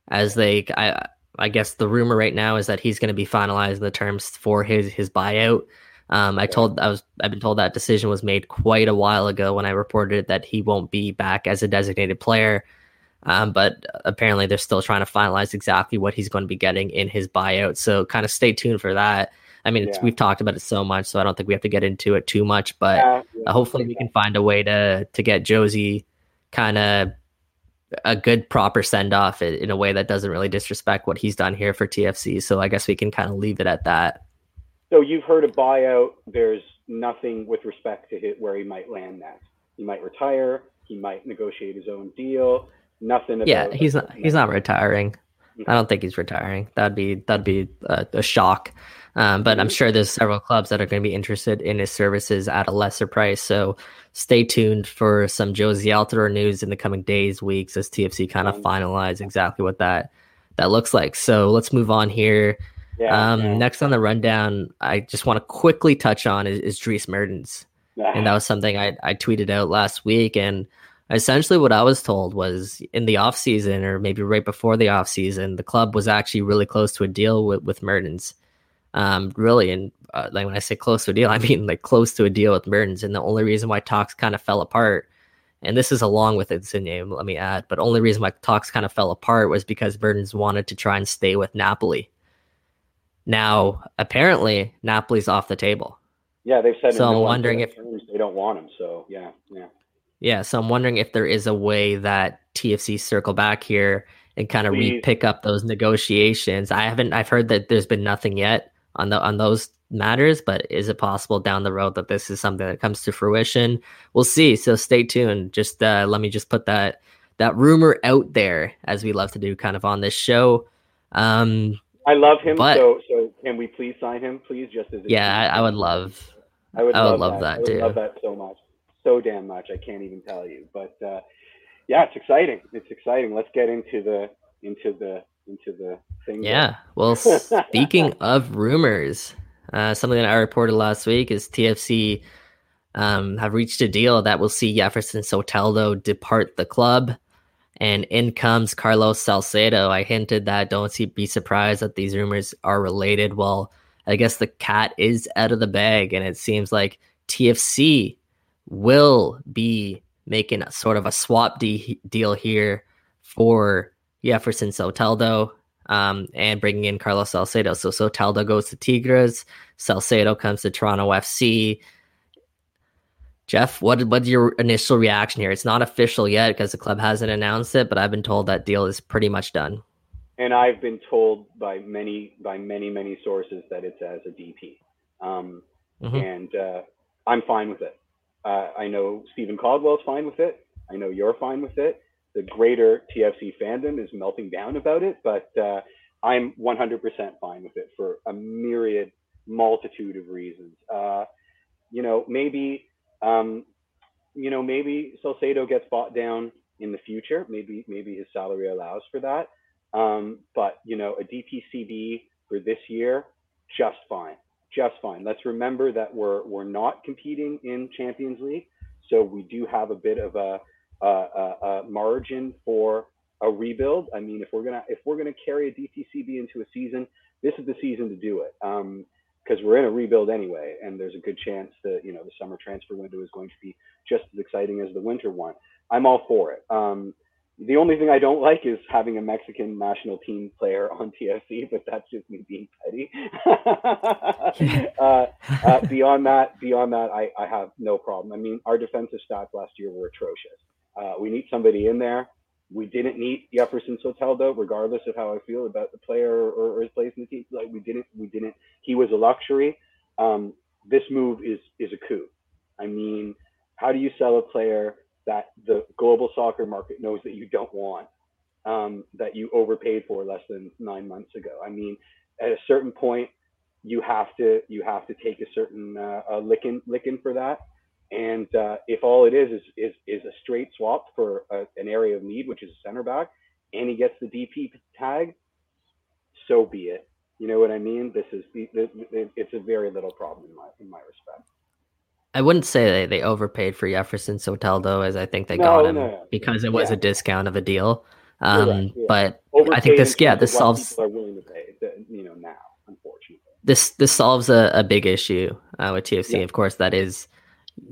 as they I I guess the rumor right now is that he's going to be finalizing the terms for his his buyout. Um, I told I was I've been told that decision was made quite a while ago when I reported that he won't be back as a designated player. Um, but apparently they're still trying to finalize exactly what he's going to be getting in his buyout. So kind of stay tuned for that. I mean, yeah. we've talked about it so much, so I don't think we have to get into it too much. But yeah, yeah, hopefully we can find a way to to get Jozy kind of a good proper send off in a way that doesn't really disrespect what he's done here for TFC. So I guess we can kind of leave it at that. So you've heard a buyout. There's nothing with respect to hit where he might land next. He might retire. He might negotiate his own deal. Nothing. yeah, he's not. He's not retiring. Mm-hmm. I don't think he's retiring. That'd be that'd be a, a shock. Um, but I'm mm-hmm. sure there's several clubs that are going to be interested in his services at a lesser price. So stay tuned for some Jozy Altidore news in the coming days, weeks, as TFC kind of finalize exactly what that that looks like. So let's move on here. Yeah, um, yeah. Next on the rundown, I just want to quickly touch on is, is Dries Mertens. Yeah. And that was something I, I tweeted out last week. And essentially what I was told was in the off season or maybe right before the off season, the club was actually really close to a deal with, with Mertens um, really. And uh, like when I say close to a deal, [LAUGHS] I mean like close to a deal with Mertens. And the only reason why talks kind of fell apart, and this is along with Insigne, let me add, but only reason why talks kind of fell apart was because Mertens wanted to try and stay with Napoli. Now, apparently, Napoli's off the table. Yeah, they've said. So I'm wondering if they don't want him. So yeah, yeah. Yeah, so I'm wondering if there is a way that TFC circle back here and kind of re pick up those negotiations. I haven't. I've heard that there's been nothing yet on the on those matters, but is it possible down the road that this is something that comes to fruition? We'll see. So stay tuned. Just uh, let me just put that that rumor out there, as we love to do, kind of on this show. Um, I love him. But, so so can we please sign him, please? Just as yeah, I, I, would love. I would, I would love, love that, that, I would too. Love that so much, so damn much. I can't even tell you. But uh, yeah, it's exciting. It's exciting. Let's get into the into the into the thing. Yeah. Well, speaking [LAUGHS] of rumors, uh, something that I reported last week is TFC um, have reached a deal that will see Jefferson Soteldo depart the club. And in comes Carlos Salcedo. I hinted that don't see, be surprised that these rumors are related. Well, I guess the cat is out of the bag, and it seems like TFC will be making a, sort of a swap de- deal here for Jefferson Soteldo, um, and bringing in Carlos Salcedo. So Soteldo goes to Tigres, Salcedo comes to Toronto FC. Jeff, what what's your initial reaction here? It's not official yet because the club hasn't announced it, but I've been told that deal is pretty much done. And I've been told by many by many many sources that it's as a DP, um, mm-hmm. and uh, I'm fine with it. Uh, I know Steven Caldwell's fine with it. I know you're fine with it the greater TFC fandom is melting down about it, but uh, I'm 100% fine with it for a myriad multitude of reasons. Uh, you know, maybe, um, you know, maybe Salcedo gets bought down in the future. Maybe, maybe his salary allows for that. Um, but you know, a DPCB for this year, just fine, just fine. Let's remember that we're we're not competing in Champions League, so we do have a bit of a uh, margin for a rebuild. I mean, if we're gonna if we're gonna carry a DPCB into a season, this is the season to do it. because um, we're in a rebuild anyway, and there's a good chance that you know the summer transfer window is going to be just as exciting as the winter one. I'm all for it. Um, the only thing I don't like is having a Mexican national team player [LAUGHS] on TFC, but that's just me being petty. [LAUGHS] uh, uh, beyond that, beyond that, I, I have no problem. I mean, our defensive stats last year were atrocious. Uh, we need somebody in there. We didn't need Jefferson Soteldo, regardless of how I feel about the player or, or his place in the team. Like we didn't, we didn't. He was a luxury. Um, this move is is a coup. I mean, how do you sell a player that the global soccer market knows that you don't want, um, that you overpaid for less than nine months ago. I mean, at a certain point, you have to you have to take a certain uh, a licking licking for that. And uh, if all it is is is, is a straight swap for a, an area of need, which is a center back, and he gets the DP tag, so be it. You know what I mean? This is it's a very little problem in my in my respect. I wouldn't say they, they overpaid for Jefferson Soteldo, as I think they no, got him no. because it was yeah. a discount of a deal. Um, right, yeah. But overpaid I think this, yeah, this solves. Are willing to pay, you know, now, unfortunately. This this solves a, a big issue uh, with TFC. Yeah. Of course, that is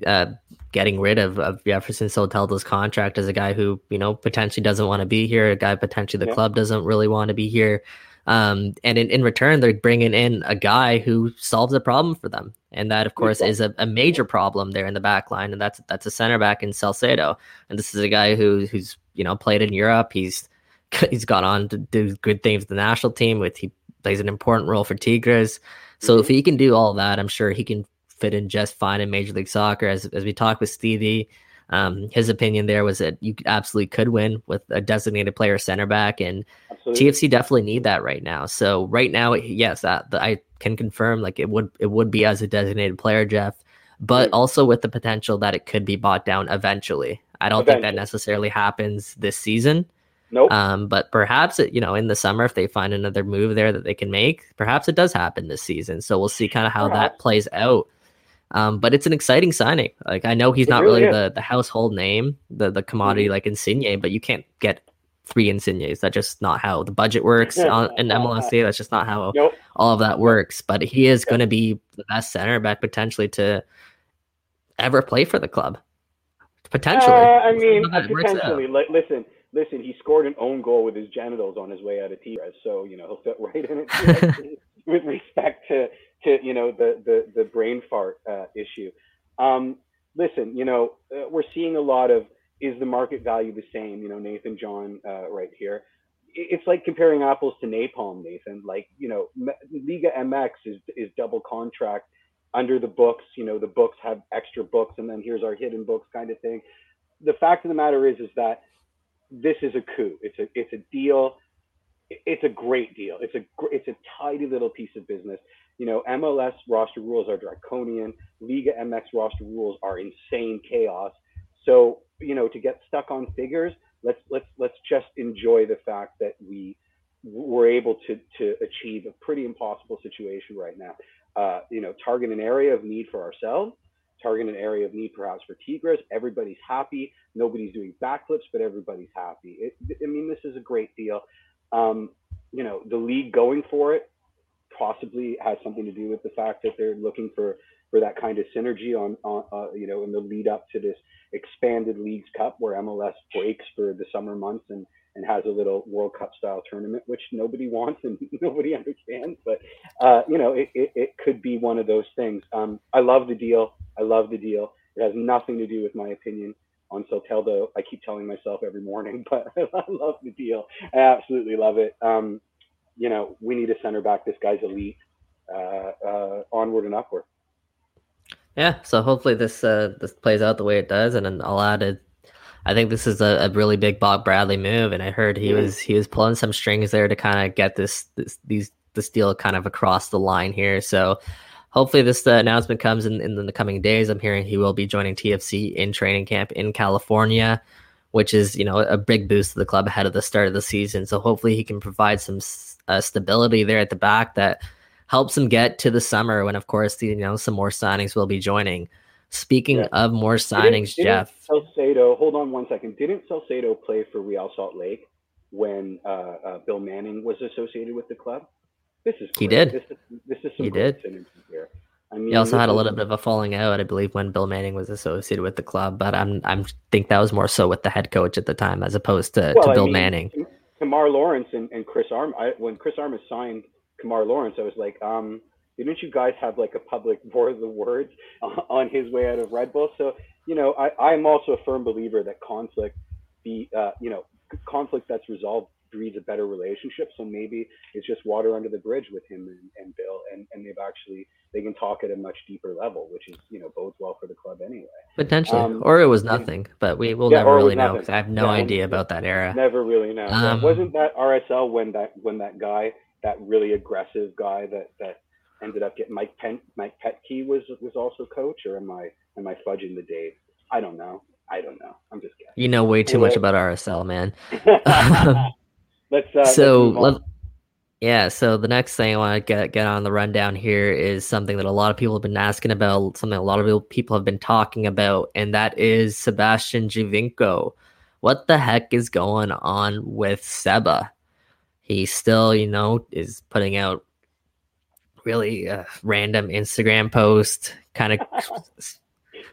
uh, getting rid of, of Jefferson Soteldo's contract as a guy who you know potentially doesn't want to be here, a guy potentially the club doesn't really want to be here. Um, and in, in return, they're bringing in a guy who solves a problem for them. And that, of course, is a, a major problem there in the back line. And that's that's a center back in Salcedo. And this is a guy who who's you know played in Europe. He's [LAUGHS] he's gone on to do good things with the national team. With he plays an important role for Tigres. So mm-hmm. if he can do all that, I'm sure he can fit in just fine in Major League Soccer. As as we talked with Stevie, um, his opinion there was that you absolutely could win with a designated player center back, and absolutely. TFC definitely need that right now. So right now, yes, that the, I can confirm like it would it would be as a designated player, Jeff, but mm-hmm. also with the potential that it could be bought down eventually. I don't eventually. think that necessarily happens this season. Nope. Um, but perhaps it, you know, in the summer, if they find another move there that they can make, perhaps it does happen this season. So we'll see kind of how perhaps. that plays out. Um, but it's an exciting signing. Like I know he's it not really, really the, the household name, the the commodity mm-hmm. like Insigne, but you can't get three Insignes. That's just not how the budget works on, in MLSE. That's just not how nope. all of that works. But he is going to be the best center back potentially to ever play for the club. Potentially. Uh, I mean, potentially. listen, listen. He scored an own goal with his genitals on his way out of Tigres, so you know he'll fit right in it. [LAUGHS] with respect to to you know the the the brain fart uh, issue. Um, listen, you know uh, we're seeing a lot of is the market value the same? You know, Nathan John uh, right here. It's like comparing apples to napalm, Nathan. Like you know, Liga MX is is double contract under the books. You know, the books have extra books, and then here's our hidden books kind of thing. The fact of the matter is, is that this is a coup. It's a it's a deal. It's a great deal. It's a it's a tidy little piece of business you know, MLS roster rules are draconian. Liga MX roster rules are insane chaos. So, you know, to get stuck on figures, let's let's let's just enjoy the fact that we were able to to achieve a pretty impossible situation right now. Uh, you know, target an area of need for ourselves, target an area of need perhaps for Tigres. Everybody's happy. Nobody's doing backflips, but everybody's happy. It, I mean, this is a great deal. Um, you know, the league going for it possibly has something to do with the fact that they're looking for for that kind of synergy on, on uh, you know in the lead up to this expanded leagues cup where MLS breaks for the summer months and and has a little World Cup style tournament, which nobody [LAUGHS] wants and nobody understands. But uh, you know, it, it, it, could be one of those things. Um, I love the deal. I love the deal. It has nothing to do with my opinion on Soteldo. I keep telling myself every morning, [LAUGHS] but I love the deal. I absolutely love it. Um, you know, we need a center back. This guy's elite. Uh, uh, onward and upward. Yeah, so hopefully this uh, this plays out the way it does, and then I'll add it. I think this is a, a really big Bob Bradley move, and I heard he mm-hmm. was he was pulling some strings there to kind of get this this these this deal kind of across the line here. So hopefully this uh, announcement comes in, in the coming days. I'm hearing he will be joining TFC in training camp in California which is you know a big boost to the club ahead of the start of the season. So hopefully he can provide some uh, stability there at the back that helps him get to the summer when, of course, the, you know some more signings will be joining. Speaking yeah. of more signings, didn't, Jeff. Didn't Salcedo, hold on one second. Didn't Salcedo play for Real Salt Lake when uh, uh, Bill Manning was associated with the club? This is great. he did. This is, this is some he did. here. I mean, he also had a little bit of a falling out, I believe, when Bill Manning was associated with the club. But I'm I'm think that was more so with the head coach at the time, as opposed to, well, to Bill mean, Manning. Kemar Lawrence and, and Chris Arm. I, when Chris Armas signed Kemar Lawrence, I was like, um, didn't you guys have like a public [LAUGHS] war of the words [LAUGHS] on his way out of Red Bull? So you know, I I'm also a firm believer that conflict, the uh, you know, conflict that's resolved breeds a better relationship. So maybe it's just water under the bridge with him and, and Bill, and, and they've actually they can talk at a much deeper level, which is you know bodes well for the club anyway. Potentially, um, or it was nothing, but we will yeah, never really know because I have no yeah, idea about that era. Never really know. Um, wasn't that RSL when that when that guy, that really aggressive guy that that ended up getting Mike Pen, Mike Petke was was also coach, or am I am I fudging the date? I don't know. I don't know. I'm just guessing. You know way too anyway. much about RSL, man. [LAUGHS] [LAUGHS] let's uh, so let's yeah, so the next thing I want to get get on the rundown here is something that a lot of people have been asking about, something a lot of people have been talking about, and that is Sebastian Giovinco. What the heck is going on with Seba? He still, you know, is putting out really uh, random Instagram post, kind of [LAUGHS]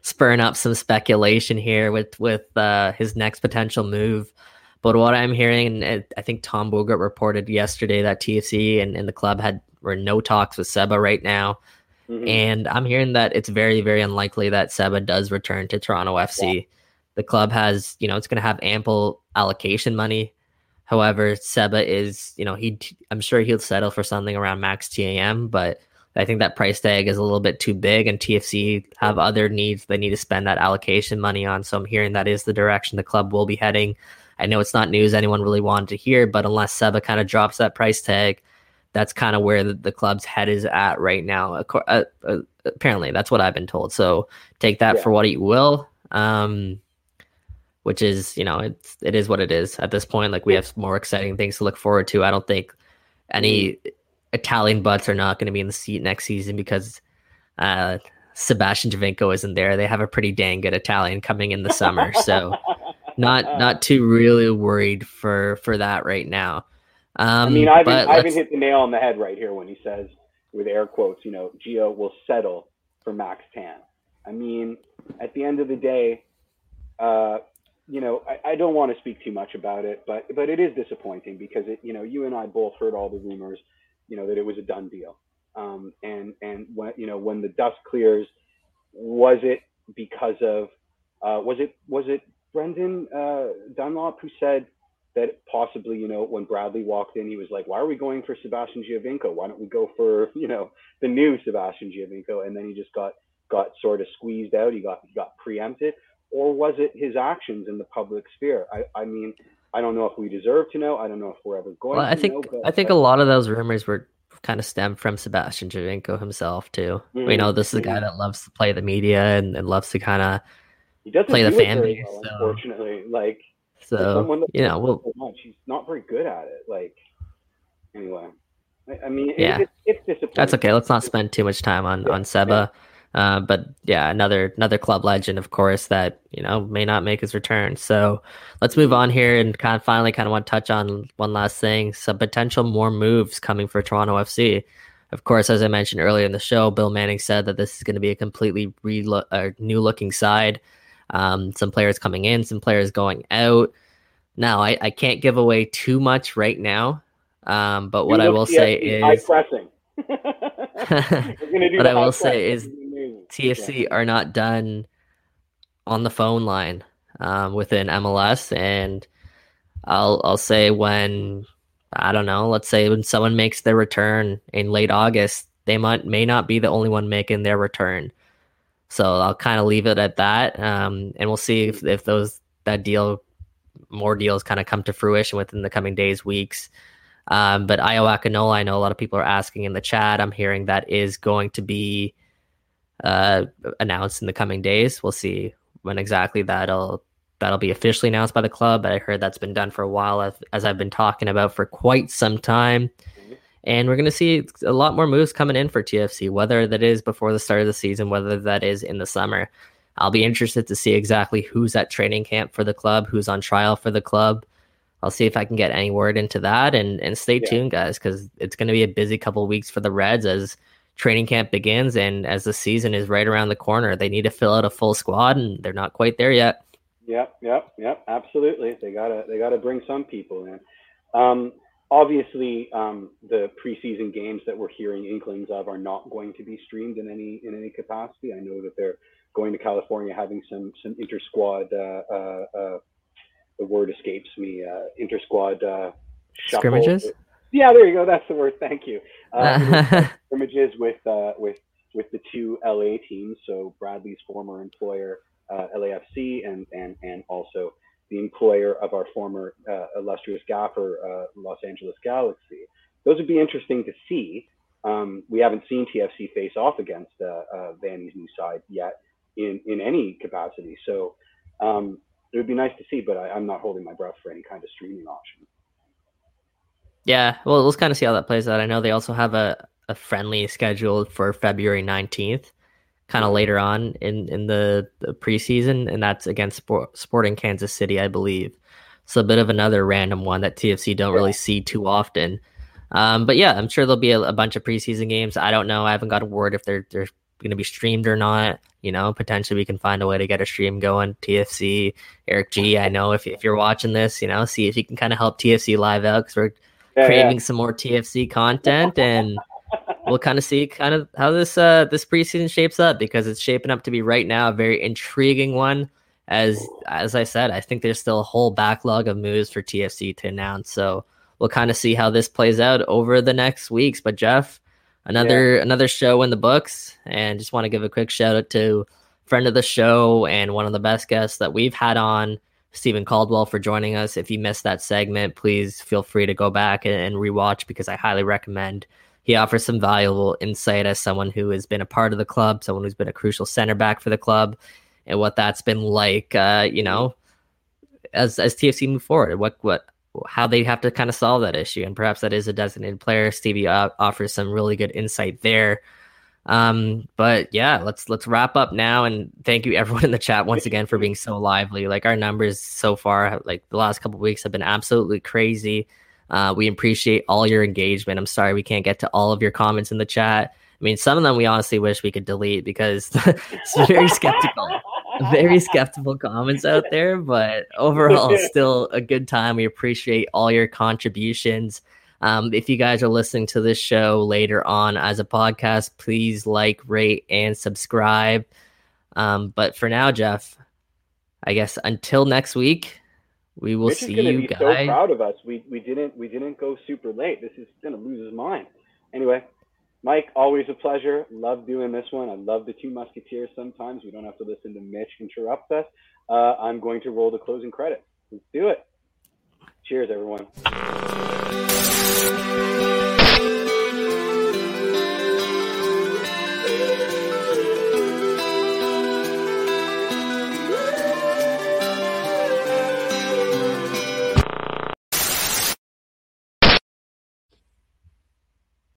spurring up some speculation here with with uh, his next potential move. But what I'm hearing, and I think Tom Bogert reported yesterday that TFC and, and the club had were no talks with Seba right now. Mm-hmm. And I'm hearing that it's very, very unlikely that Seba does return to Toronto FC. Yeah. The club has, you know, it's going to have ample allocation money. However, Seba is, you know, he, I'm sure he'll settle for something around max TAM, but I think that price tag is a little bit too big, and TFC have other needs they need to spend that allocation money on. So I'm hearing that is the direction the club will be heading. I know it's not news anyone really wanted to hear, but unless Seba kind of drops that price tag, that's kind of where the, the, club's head is at right now. Uh, uh, apparently, that's what I've been told. So take that yeah. for what you will. Um, which is, you know, it's it is what it is at this point. Like we have more exciting things to look forward to. I don't think any. Italian butts are not going to be in the seat next season because uh, Sebastian Giovinco isn't there. They have a pretty dang good Italian coming in the summer, so [LAUGHS] not uh, not too really worried for for that right now. Um, I mean, Ivan, Ivan hit the nail on the head right here when he says, with air quotes, you know, Gio will settle for Max TAM. I mean, at the end of the day, uh, you know, I, I don't want to speak too much about it, but but it is disappointing because it, you know, you and I both heard all the rumors, you know, that it was a done deal. Um, and and when you know when the dust clears, was it because of uh, was it was it Brendan uh, Dunlop who said that possibly, you know, when Bradley walked in, he was like, "Why are we going for Sebastian Giovinco? Why don't we go for, you know, the new Sebastian Giovinco?" And then he just got got sort of squeezed out. He got he got preempted, or was it his actions in the public sphere? I I mean, I don't know if we deserve to know. I don't know if we're ever going. Well, I think know, I think a lot of those rumors were kind of stemmed from Sebastian Giovinco himself too. Mm-hmm. You know, this is a guy mm-hmm. that loves to play the media and, and loves to kind of he doesn't play the fan base. Well, so. Unfortunately, like so you know, well, so much, he's not very good at it. Like anyway, I, I mean, yeah, it, it's disappointing. That's okay. Let's not spend too much time on yeah, on Seba. Yeah. Uh, but yeah, another another club legend, of course, that you know may not make his return. So let's move on here and kind of finally kind of want to touch on one last thing: some potential more moves coming for Toronto FC. Of course, as I mentioned earlier in the show, Bill Manning said that this is going to be a completely re- uh, new looking side. Um, some players coming in, some players going out. Now, I, I can't give away too much right now, um, but what I will [LAUGHS] say is high pressing. what I will say is TFC are not done on the phone line um, within MLS, and I'll I'll say when I don't know, let's say when someone makes their return in late August, they might may not be the only one making their return. So I'll kind of leave it at that, um, and we'll see if, if those that deal, more deals, kind of come to fruition within the coming days, weeks. Um, but Ayo Akinola, I know a lot of people are asking in the chat. I'm hearing that is going to be uh, announced in the coming days. We'll see when exactly that'll that'll be officially announced by the club. But I heard that's been done for a while, as I've been talking about for quite some time. And we're going to see a lot more moves coming in for TFC, whether that is before the start of the season, whether that is in the summer. I'll be interested to see exactly who's at training camp for the club, who's on trial for the club. I'll see if I can get any word into that and, and stay yeah. tuned, guys, because it's going to be a busy couple weeks for the Reds as training camp begins and as the season is right around the corner, they need to fill out a full squad and they're not quite there yet. Yep, yep, yep, absolutely. They gotta they gotta bring some people in. Um, obviously, um, the preseason games that we're hearing inklings of are not going to be streamed in any in any capacity. I know that they're going to California, having some some inter squad. Uh, uh, uh, the word escapes me. Uh, inter squad uh, scrimmages. Yeah, there you go. That's the word. Thank you. [LAUGHS] Uh, scrimmages with uh, with with the two LA teams. So Bradley's former employer, uh, LAFC, and and and also the employer of our former uh, illustrious gaffer, uh, Los Angeles Galaxy. Those would be interesting to see. Um, we haven't seen TFC face off against uh, uh, Vanney's new side yet in, in any capacity. So um, it would be nice to see, but I, am not holding my breath for any kind of streaming option. Yeah, well, let's kind of see how that plays out. I know they also have a, a friendly scheduled for February 19th kind of later on in in the, the preseason, and that's against Sport, Sporting Kansas City, I believe. So a bit of another random one that TFC don't really see too often. Um, but yeah, I'm sure there'll be a, a, bunch of preseason games. I don't know. I haven't got a word if they're they're going to be streamed or not. You know, potentially we can find a way to get a stream going. TFC, Eric G. I know if if you're watching this, you know, see if you can kind of help TFC live out because we're yeah, craving yeah. some more TFC content and we'll kind of see kind of how this uh this preseason shapes up because it's shaping up to be right now a very intriguing one. As as I said, I think there's still a whole backlog of moves for TFC to announce. So we'll kind of see how this plays out over the next weeks. But Jeff, another yeah. another show in the books, and just want to give a quick shout out to friend of the show and one of the best guests that we've had on. Steven Caldwell for joining us. If you missed that segment, please feel free to go back and, and rewatch because I highly recommend he offers some valuable insight as someone who has been a part of the club, someone who's been a crucial center back for the club, and what that's been like. Uh, you know, as as TFC move forward, what what how they have to kind of solve that issue, and perhaps that is a designated player. Stevie uh, offers some really good insight there. Um, but yeah, let's let's wrap up now, and thank you everyone in the chat once again for being so lively. Like our numbers so far, like the last couple weeks have been absolutely crazy. Uh, we appreciate all your engagement. I'm sorry we can't get to all of your comments in the chat. I mean, some of them we honestly wish we could delete because [LAUGHS] it's very skeptical, very skeptical comments out there. But overall, [LAUGHS] still a good time. We appreciate all your contributions. Um, if you guys are listening to this show later on as a podcast, please like, rate, and subscribe. Um, but for now, Jeff, I guess until next week, we will Mitch see is you be guys. So proud of us. We we didn't we didn't go super late. This is gonna lose his mind. Anyway, Mike, always a pleasure. Love doing this one. I love the two musketeers. Sometimes we don't have to listen to Mitch interrupt us. Uh, I'm going to roll the closing credits. Let's do it. Cheers, everyone.